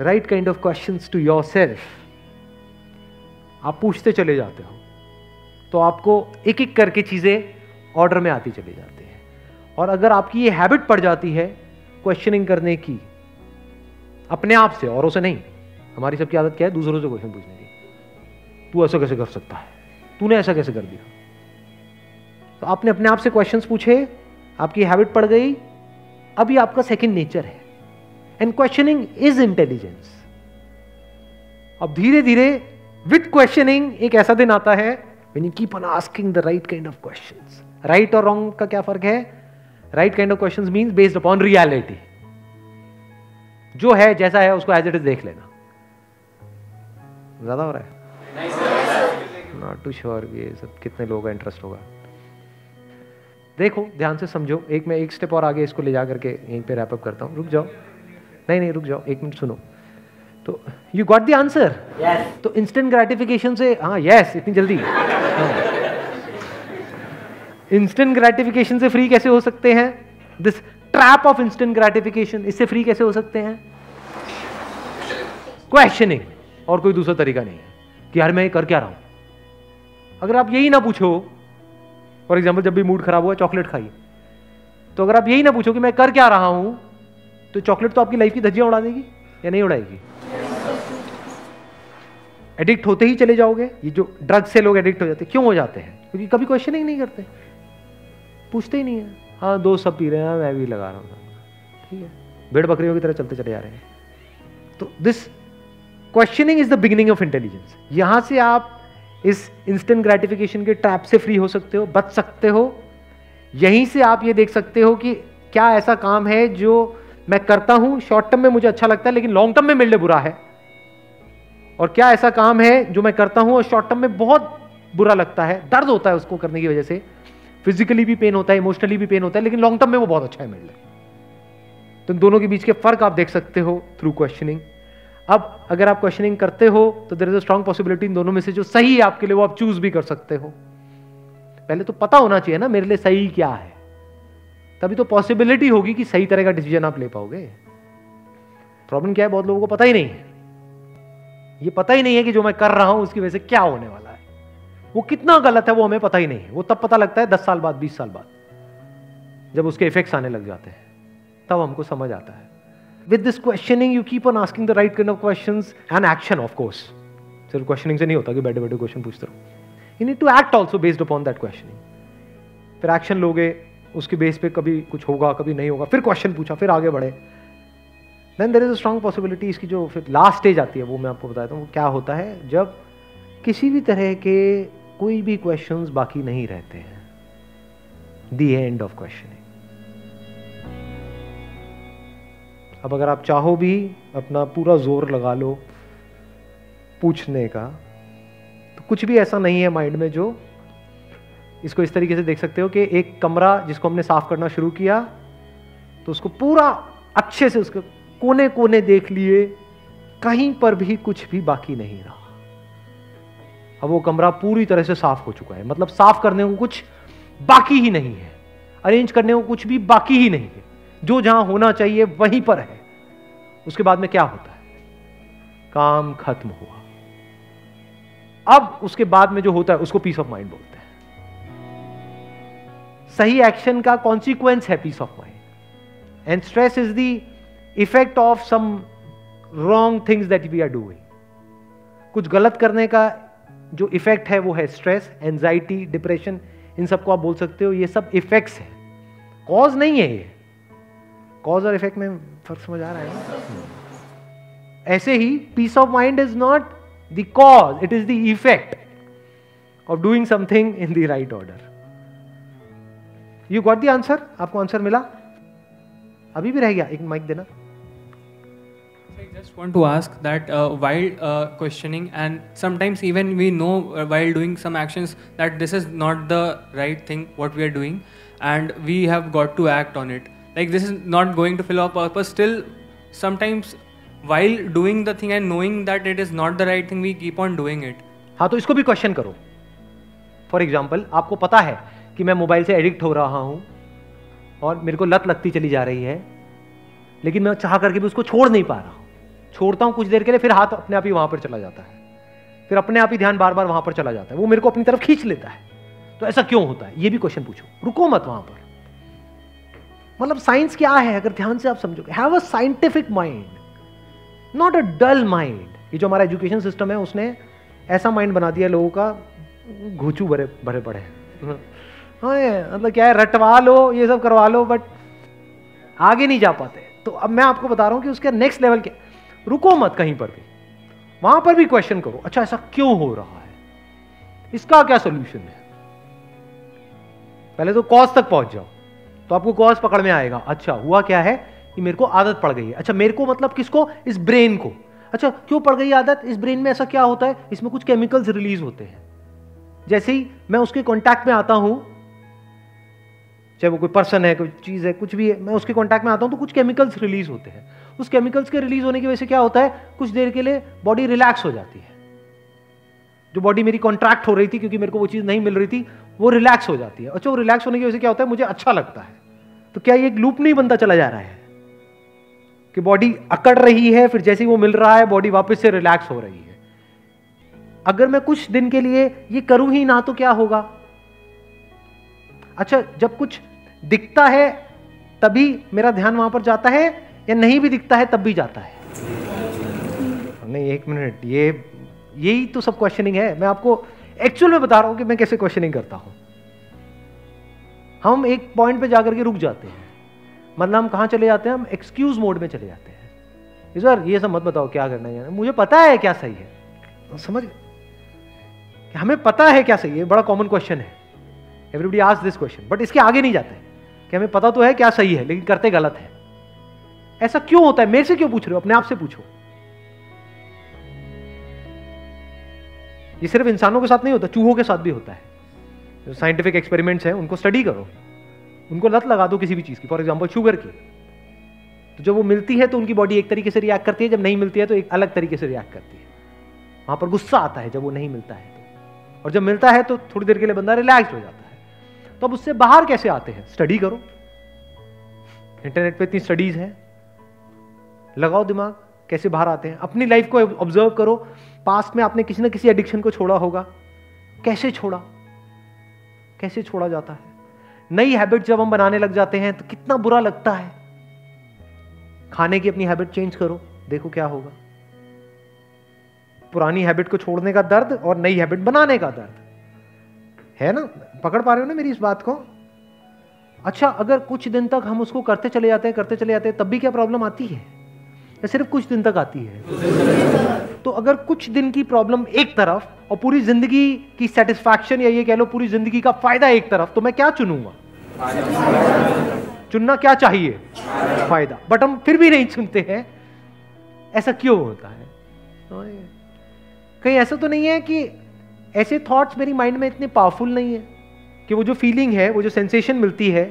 right kind of question to yourself आप पूछते चले जाते हो तो आपको एक एक करके चीज़ें ऑर्डर में आती चली जाती है। और अगर आपकी ये हैबिट पड़ जाती है क्वेश्चनिंग करने की, अपने आप से, औरों से नहीं, हमारी सबकी आदत क्या है? दूसरों से क्वेश्चन पूछने की। तू ऐसा कैसे कर सकता है? तूने ऐसा कैसे कर दिया? तो आपने अपने आप से क्वेश्चंस पूछे, आपकी हैबिट पड़ गई अब ये आपका सेकंड नेचर है। एंड क्वेश्चनिंग इज़ इंटेलिजेंस अब धीरे धीरे विथ क्वेश्चनिंग एक ऐसा दिन आता है when you keep on asking the right kind of questions. Right or wrong का क्या फ़र्क है? Right kind of question means based upon reality. जो है जैसा है उसको एज इट इज़ देख लेना। ज़्यादा हो रहा है? नॉट टू श्योर ये सब कितने लोगों का इंटरेस्ट होगा। देखो ध्यान से समझो। एक मैं एक स्टेप और आगे इसको ले जा करके यहीं पे रैप अप करता हूँ। रुक जाओ। नहीं नहीं रुक जाओ। एक मिनट सुनो। तो यू गॉट द आंसर तो इंस्टेंट ग्रेटिफिकेशन से हाँ यस yes, इतनी जल्दी? इंस्टेंट ग्रेटिफिकेशन से फ्री कैसे हो सकते हैं? This trap of instant gratification इससे फ्री कैसे हो सकते हैं? क्वेश्चनिंग और कोई दूसरा तरीका नहीं है कि यार मैं ये कर क्या रहा हूँ? अगर आप यही ना पूछो फॉर एग्ज़ाम्पल जब भी मूड खराब हुआ चॉकलेट खाई तो अगर आप यही ना पूछो कि मैं कर क्या रहा हूँ तो चॉकलेट तो आपकी लाइफ की धज्जियाँ उड़ा देगी या नहीं उड़ाएगी? एडिक्ट होते ही चले जाओगे। ये जो ड्रग से लोग एडिक्ट हो जाते क्यों हो जाते हैं? क्योंकि कभी क्वेश्चन ही नहीं करते। पूछते ही नहीं है। हाँ दोस्त सब पी रहे हैं, मैं भी लगा रहा हूँ। ठीक है। भेड़ बकरियों की तरह चलते चले जा रहे हैं। तो this questioning is the beginning of intelligence यहाँ से आप इस इंस्टेंट ग्रेटिफिकेशन के ट्रैप से फ्री हो सकते हो, बच सकते हो। यहीं से आप ये देख सकते हो कि क्या ऐसा काम है जो मैं करता हूँ शॉर्ट टर्म में मुझे अच्छा लगता है, लेकिन लॉन्ग टर्म में मेरे लिए बुरा है। और क्या ऐसा काम है जो मैं करता हूँ और शॉर्ट टर्म में बहुत बुरा लगता है, दर्द होता है उसको करने की वजह से। फिजिकली भी पेन होता है इमोशनली भी पेन होता है, लेकिन लॉन्ग टर्म में वो बहुत अच्छा है मेरे लिए। तो दोनों के बीच के फ़र्क आप देख सकते हो थ्रू क्वेश्चनिंग अब अगर आप क्वेश्चनिंग करते हो तो there is a strong possibility इन दोनों में से जो सही है आपके लिए, वो आप चूज़ भी कर सकते हो। पहले तो पता होना चाहिए ना, मेरे लिए सही क्या है। तभी तो पॉसिबिलिटी होगी कि सही तरह का डिसीज़न आप ले पाओगे। प्रॉब्लम क्या है, बहुत लोगों को पता ही नहीं है। ये पता ही नहीं है कि जो मैं कर रहा हूँ, उसकी वजह से क्या होने वाला है। वो कितना गलत है, वो हमें पता ही नहीं है। वो तब पता लगता है, दस साल बाद, बीस साल बाद, जब उसके इफेक्ट्स आने लग जाते हैं। तब हमको समझ आता है। With this questioning you keep on asking the right kind of question and action of course सिर्फ़ क्वेश्चनिंग से नहीं होता कि बैठे बैठे क्वेश्चन पूछते रहो। You need to act also based upon that questioning फिर एक्शन लोगे, उसके बेस पे कभी कुछ होगा, कभी नहीं होगा, फिर क्वेश्चन पूछा, फिर आगे बढ़े। Then there is a strong possibility इसकी जो फिर लास्ट स्टेज आती है, वो मैं आपको बताता हूँ, क्या होता है, जब किसी भी तरह के कोई भी क्वेश्चंस बाकी नहीं रहते हैं। दी एंड ऑफ़ क्वेश्चनिंग अब अगर आप चाहो भी अपना पूरा ज़ोर लगा लो पूछने का तो कुछ भी ऐसा नहीं है माइंड में जो इसको इस तरीके से देख सकते हो कि एक कमरा जिसको हमने साफ़ करना शुरू किया तो उसको पूरा अच्छे से उसके कोने कोने देख लिए, कहीं पर भी कुछ भी बाकी नहीं रहा। अब वो कमरा पूरी तरह से साफ़ हो चुका है। मतलब साफ़ करने को कुछ बाकी ही नहीं है। अरेंज करने को कुछ भी बाकी ही नहीं है। जो जहाँ होना चाहिए वहीं पर है। उसके बाद में क्या होता है? काम खत्म हुआ। अब उसके बाद में जो होता है, उसको पीस ऑफ़ माइंड बोलते हैं। सही एक्शन का कॉन्सिक्वेंस है peace of mind and stress is the effect of some wrong things that we are doing कुछ गलत करने का जो इफ़ेक्ट है, वो है स्ट्रेस एंजाइटी डिप्रेशन इन सबको आप बोल सकते हो, ये सब इफेक्ट्स है। कॉज नहीं है ये। कॉज और इफ़ेक्ट में फ़र्क समझ आ रहा है ऐसे ही peace of mind is not the cause it is the effect of doing something in the right order you got the answer आपको आंसर मिला अभी भी रह गया एक माइक देना just want to ask that uh, while uh, questioning, and sometimes even we know uh, while doing some actions that this is not the right thing what we are doing, and we have got to act on it. Like this is not going to fill our purpose. Still, sometimes while doing the thing and knowing that it is not the right thing, we keep on doing it. हाँ तो इसको भी question करो. For example आपको पता है कि मैं मोबाइल से एडिक्ट हो रहा हूँ और मेरे को लत लगती चली जा रही है लेकिन मैं चाह करके भी उसको छोड़ नहीं पा रहा हूँ. छोड़ता हूँ कुछ देर के लिए फिर हाथ अपने आप ही वहाँ पर चला जाता है. फिर अपने आप ही ध्यान बार बार वहाँ पर चला जाता है. वो मेरे को अपनी तरफ़ खींच लेता है. तो ऐसा क्यों होता है? ये भी क्वेश्चन पूछो. रुको मत वहाँ पर. मतलब साइंस क्या है, अगर ध्यान से आप समझोगे। Have a scientific mind not a dull mind ये जो हमारा एजुकेशन सिस्टम है, उसने ऐसा माइंड बना दिया लोगों का, घूचू भरे भरे पड़े हैं। हाँ मतलब क्या है, रटवा लो, ये सब करवा लो बट आगे नहीं जा पाते। तो अब मैं आपको बता रहा हूँ कि उसके नेक्स्ट लेवल के रुको मत कहीं पर भी। वहाँ पर भी क्वेश्चन करो अच्छा ऐसा क्यों हो रहा है? इसका क्या सोल्यूशन है? पहले तो कॉज तक पहुँच जाओ। तो आपको कॉज पकड़ में आएगा। अच्छा हुआ क्या है? कि मेरे को आदत पड़ गई है। अच्छा मेरे को मतलब किसको? इस ब्रेन को। अच्छा क्यों पड़ गई आदत? इस ब्रेन में ऐसा क्या होता है? इसमें कुछ केमिकल्स रिलीज़ होते हैं। जैसे ही मैं उसके कांटेक्ट में आता हूँ, चाहे वो कोई पर्सन है, कोई चीज़ है, कुछ भी है, मैं उसके कांटेक्ट में आता हूँ तो कुछ केमिकल्स रिलीज़ होते हैं। उस केमिकल्स के रिलीज़ होने की वजह से क्या होता है? कुछ देर के लिए बॉडी रिलैक्स हो जाती है। जो बॉडी मेरी कॉन्ट्रैक्ट हो रही थी, क्योंकि मेरे को वो चीज़ नहीं मिल रही थी वो रिलैक्स हो जाती है। अच्छा वो रिलैक्स होने की वजह से क्या होता है? मुझे अच्छा लगता है। तो क्या ये एक लूप नहीं बनता चला जा रहा है? कि बॉडी अकड़ रही है, फिर जैसे ही वो मिल रहा है बॉडी वापस से रिलैक्स हो रही है। अगर मैं कुछ दिन के लिए ये करूँ ही ना तो क्या होगा? अच्छा जब कुछ दिखता है, तभी मेरा ध्यान वहाँ पर जाता है, या नहीं भी दिखता है, तब भी जाता है? नहीं, एक मिनट, ये, यही तो सब क्वेश्चनिंग है। मैं आपको एक्चुअल में बता रहा हूँ कि मैं कैसे क्वेश्चनिंग करता हूँ। हम एक पॉइंट पे जाकर के रुक जाते हैं। मतलब हम कहाँ चले जाते हैं? हम एक्सक्यूज मोड में चले जाते हैं। सर ये सब मत बताओ क्या करना है। मुझे पता है क्या सही है। समझ कि हमें पता है क्या सही है। बड़ा कॉमन क्वेश्चन है। एवरीबडी आज दिस क्वेश्चन बट इसके आगे नहीं जाते। कि हमें पता तो है क्या सही है लेकिन करते गलत है। ऐसा क्यों होता है? मेरे से क्यों पूछ रहे हो? अपने आप से पूछो। ये सिर्फ़ इंसानों के साथ नहीं होता, चूहों के साथ भी होता है। जो साइंटिफिक एक्सपेरिमेंट्स हैं, उनको स्टडी करो। उनको लत लगा दो किसी भी चीज़ की फॉर एग्ज़ाम्पल शुगर की। तो जब वो मिलती है तो उनकी बॉडी एक तरीके से रिएक्ट करती है, जब नहीं मिलती है तो एक अलग तरीके से रिएक्ट करती है। वहाँ पर गुस्सा आता है, जब वो नहीं मिलता है तो। और जब मिलता है तो थोड़ी देर के लिए बंदा रिलैक्स हो जाता है। तो अब उससे बाहर कैसे आते हैं? स्टडी करो। इंटरनेट पे इतनी स्टडीज़ है। लगाओ दिमाग, कैसे बाहर आते हैं? अपनी लाइफ को ऑब्ज़र्व करो। पास्ट में आपने किसी ना किसी एडिक्शन को छोड़ा होगा। कैसे छोड़ा? कैसे छोड़ा जाता है? नई हैबिट जब हम बनाने लग जाते हैं तो कितना बुरा लगता है। खाने की अपनी हैबिट चेंज करो, देखो क्या होगा। पुरानी हैबिट को छोड़ने का दर्द और नई हैबिट बनाने का दर्द। है ना? पकड़ पा रहे हो ना मेरी इस बात को? अच्छा अगर कुछ दिन तक हम उसको करते चले जाते हैं, करते चले जाते हैं, तब भी क्या प्रॉब्लम आती है? या सिर्फ़ कुछ दिन तक आती है? तो अगर कुछ दिन की प्रॉब्लम एक तरफ़ और पूरी ज़िंदगी की सेटिस्फैक्शन या ये कह लो पूरी ज़िंदगी का फ़ायदा एक तरफ़ तो मैं क्या चुनूँगा? चुनना क्या चाहिए? फ़ायदा। बट हम फिर भी नहीं चुनते हैं। ऐसा क्यों होता है? कहीं ऐसा तो नहीं है कि ऐसे थॉट्स मेरी माइंड में इतने पावरफुल नहीं है कि वो जो फीलिंग है, वो जो सेंसेशन मिलती है,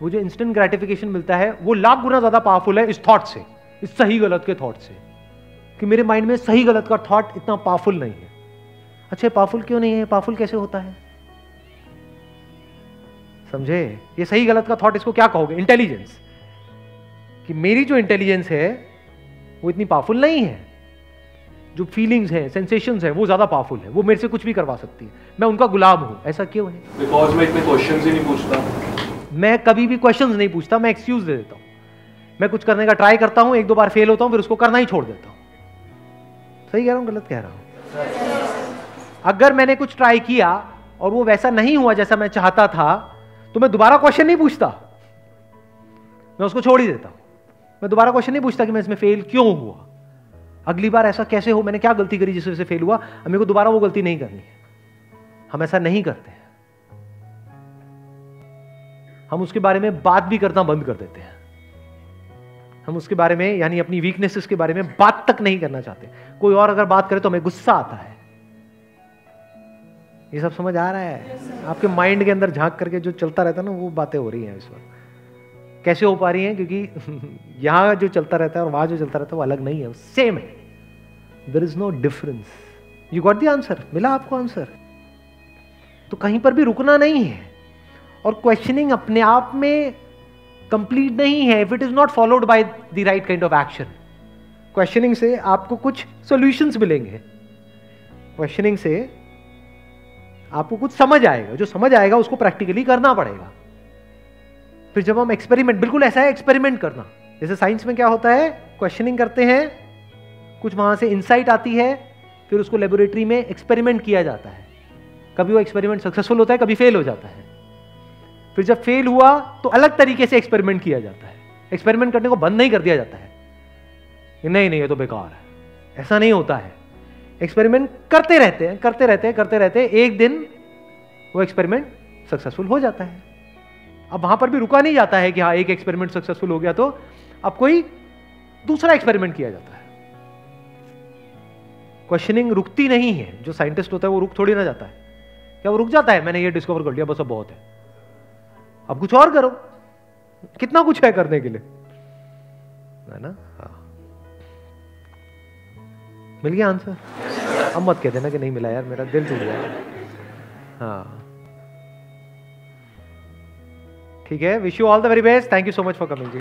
वो जो इंस्टेंट ग्रेटिफिकेशन मिलता है, वो लाख गुना ज़्यादा पावरफुल है इस थॉट से, इस सही गलत के थॉट से। कि मेरे माइंड में सही गलत का थॉट इतना पावरफुल नहीं है। अच्छा पावरफुल क्यों नहीं है? पावरफुल कैसे होता है? समझे? ये सही गलत का थॉट इसको क्या कहोगे? इंटेलिजेंस कि मेरी जो इंटेलिजेंस है वो इतनी पावरफुल नहीं है। जो फीलिंग्स हैं सेंसेशंस हैं वो ज़्यादा पावरफुल है। वो मेरे से कुछ भी करवा सकती है। मैं उनका गुलाम हूँ। ऐसा क्यों है? बिकॉज़ मैं इतने क्वेश्चंस ही नहीं पूछता। मैं कभी भी क्वेश्चंस नहीं पूछता। मैं एक्सक्यूज दे देता हूँ। मैं कुछ करने का ट्राई करता हूँ एक दो बार फेल होता हूँ फिर उसको करना ही छोड़ देता हूँ। सही कह रहा हूँ, गलत कह रहा हूँ? अगर मैंने कुछ ट्राई किया और वो वैसा नहीं हुआ जैसा मैं चाहता था तो मैं दोबारा क्वेश्चन नहीं पूछता। मैं उसको छोड़ ही देता मैं दोबारा क्वेश्चन नहीं पूछता कि मैं इसमें फेल क्यों हुआ। अगली बार ऐसा कैसे हो, मैंने क्या गलती करी जिस वजह से फेल हुआ? मेरे को दोबारा वो गलती नहीं करनी है। हम ऐसा नहीं करते हम उसके बारे में बात भी करना बंद कर देते हैं। हम उसके बारे में, यानी अपनी वीकनेसेस के बारे में बात तक नहीं करना चाहते। कोई और अगर बात करे तो हमें गुस्सा आता है। ये सब समझ आ रहा है? आपके माइंड के अंदर झाँक करके जो चलता रहता है ना, वो बातें हो रही हैं इस वक्त। कैसे हो पा रही हैं? क्योंकि यहाँ जो चलता रहता है और वहाँ जो चलता रहता है, वो अलग नहीं है सेम है। There is no difference you got the answer मिला आपको आंसर तो कहीं पर भी रुकना नहीं है। और क्वेश्चनिंग अपने आप में कंप्लीट नहीं है if it is not followed by the right kind of action questioning से आपको कुछ सॉल्यूशंस मिलेंगे। क्वेश्चनिंग से आपको कुछ समझ आएगा। जो समझ आएगा, उसको प्रैक्टिकली करना पड़ेगा। फिर जब हम एक्सपेरिमेंट बिल्कुल ऐसा है एक्सपेरिमेंट करना। जैसे साइंस में क्या होता है? क्वेश्चनिंग करते हैं, कुछ वहाँ से इंसाइट आती है, फिर उसको लेबोरेटरी में एक्सपेरिमेंट किया जाता है। कभी वो एक्सपेरिमेंट सक्सेसफुल होता है, कभी फेल हो जाता है। फिर जब फेल हुआ तो अलग तरीके से एक्सपेरिमेंट किया जाता है। एक्सपेरिमेंट करने को बंद नहीं कर दिया जाता है। नहीं नहीं, ये तो बेकार है। ऐसा नहीं होता है। एक्सपेरिमेंट करते रहते हैं, करते रहते हैं, करते रहते हैं। एक दिन वो एक्सपेरिमेंट सक्सेसफुल हो जाता है। अब वहाँ पर भी रुका नहीं जाता है कि हाँ एक एक्सपेरिमेंट सक्सेसफुल हो गया तो अब कोई दूसरा एक्सपेरिमेंट किया जाता है। क्वेश्चनिंग रुकती नहीं है। जो साइंटिस्ट होता है, वो रुक थोड़ी ना जाता है। क्या वो रुक जाता है? मैंने ये डिस्कवर कर लिया, बस अब बहुत है। अब कुछ और करो। कितना कुछ है करने के लिए। है ना? हाँ। मिल गया आंसर अब मत कह देना कि नहीं मिला यार, मेरा दिल टूट गया। हाँ। ठीक है wish you all the very best thank you so much for coming ji.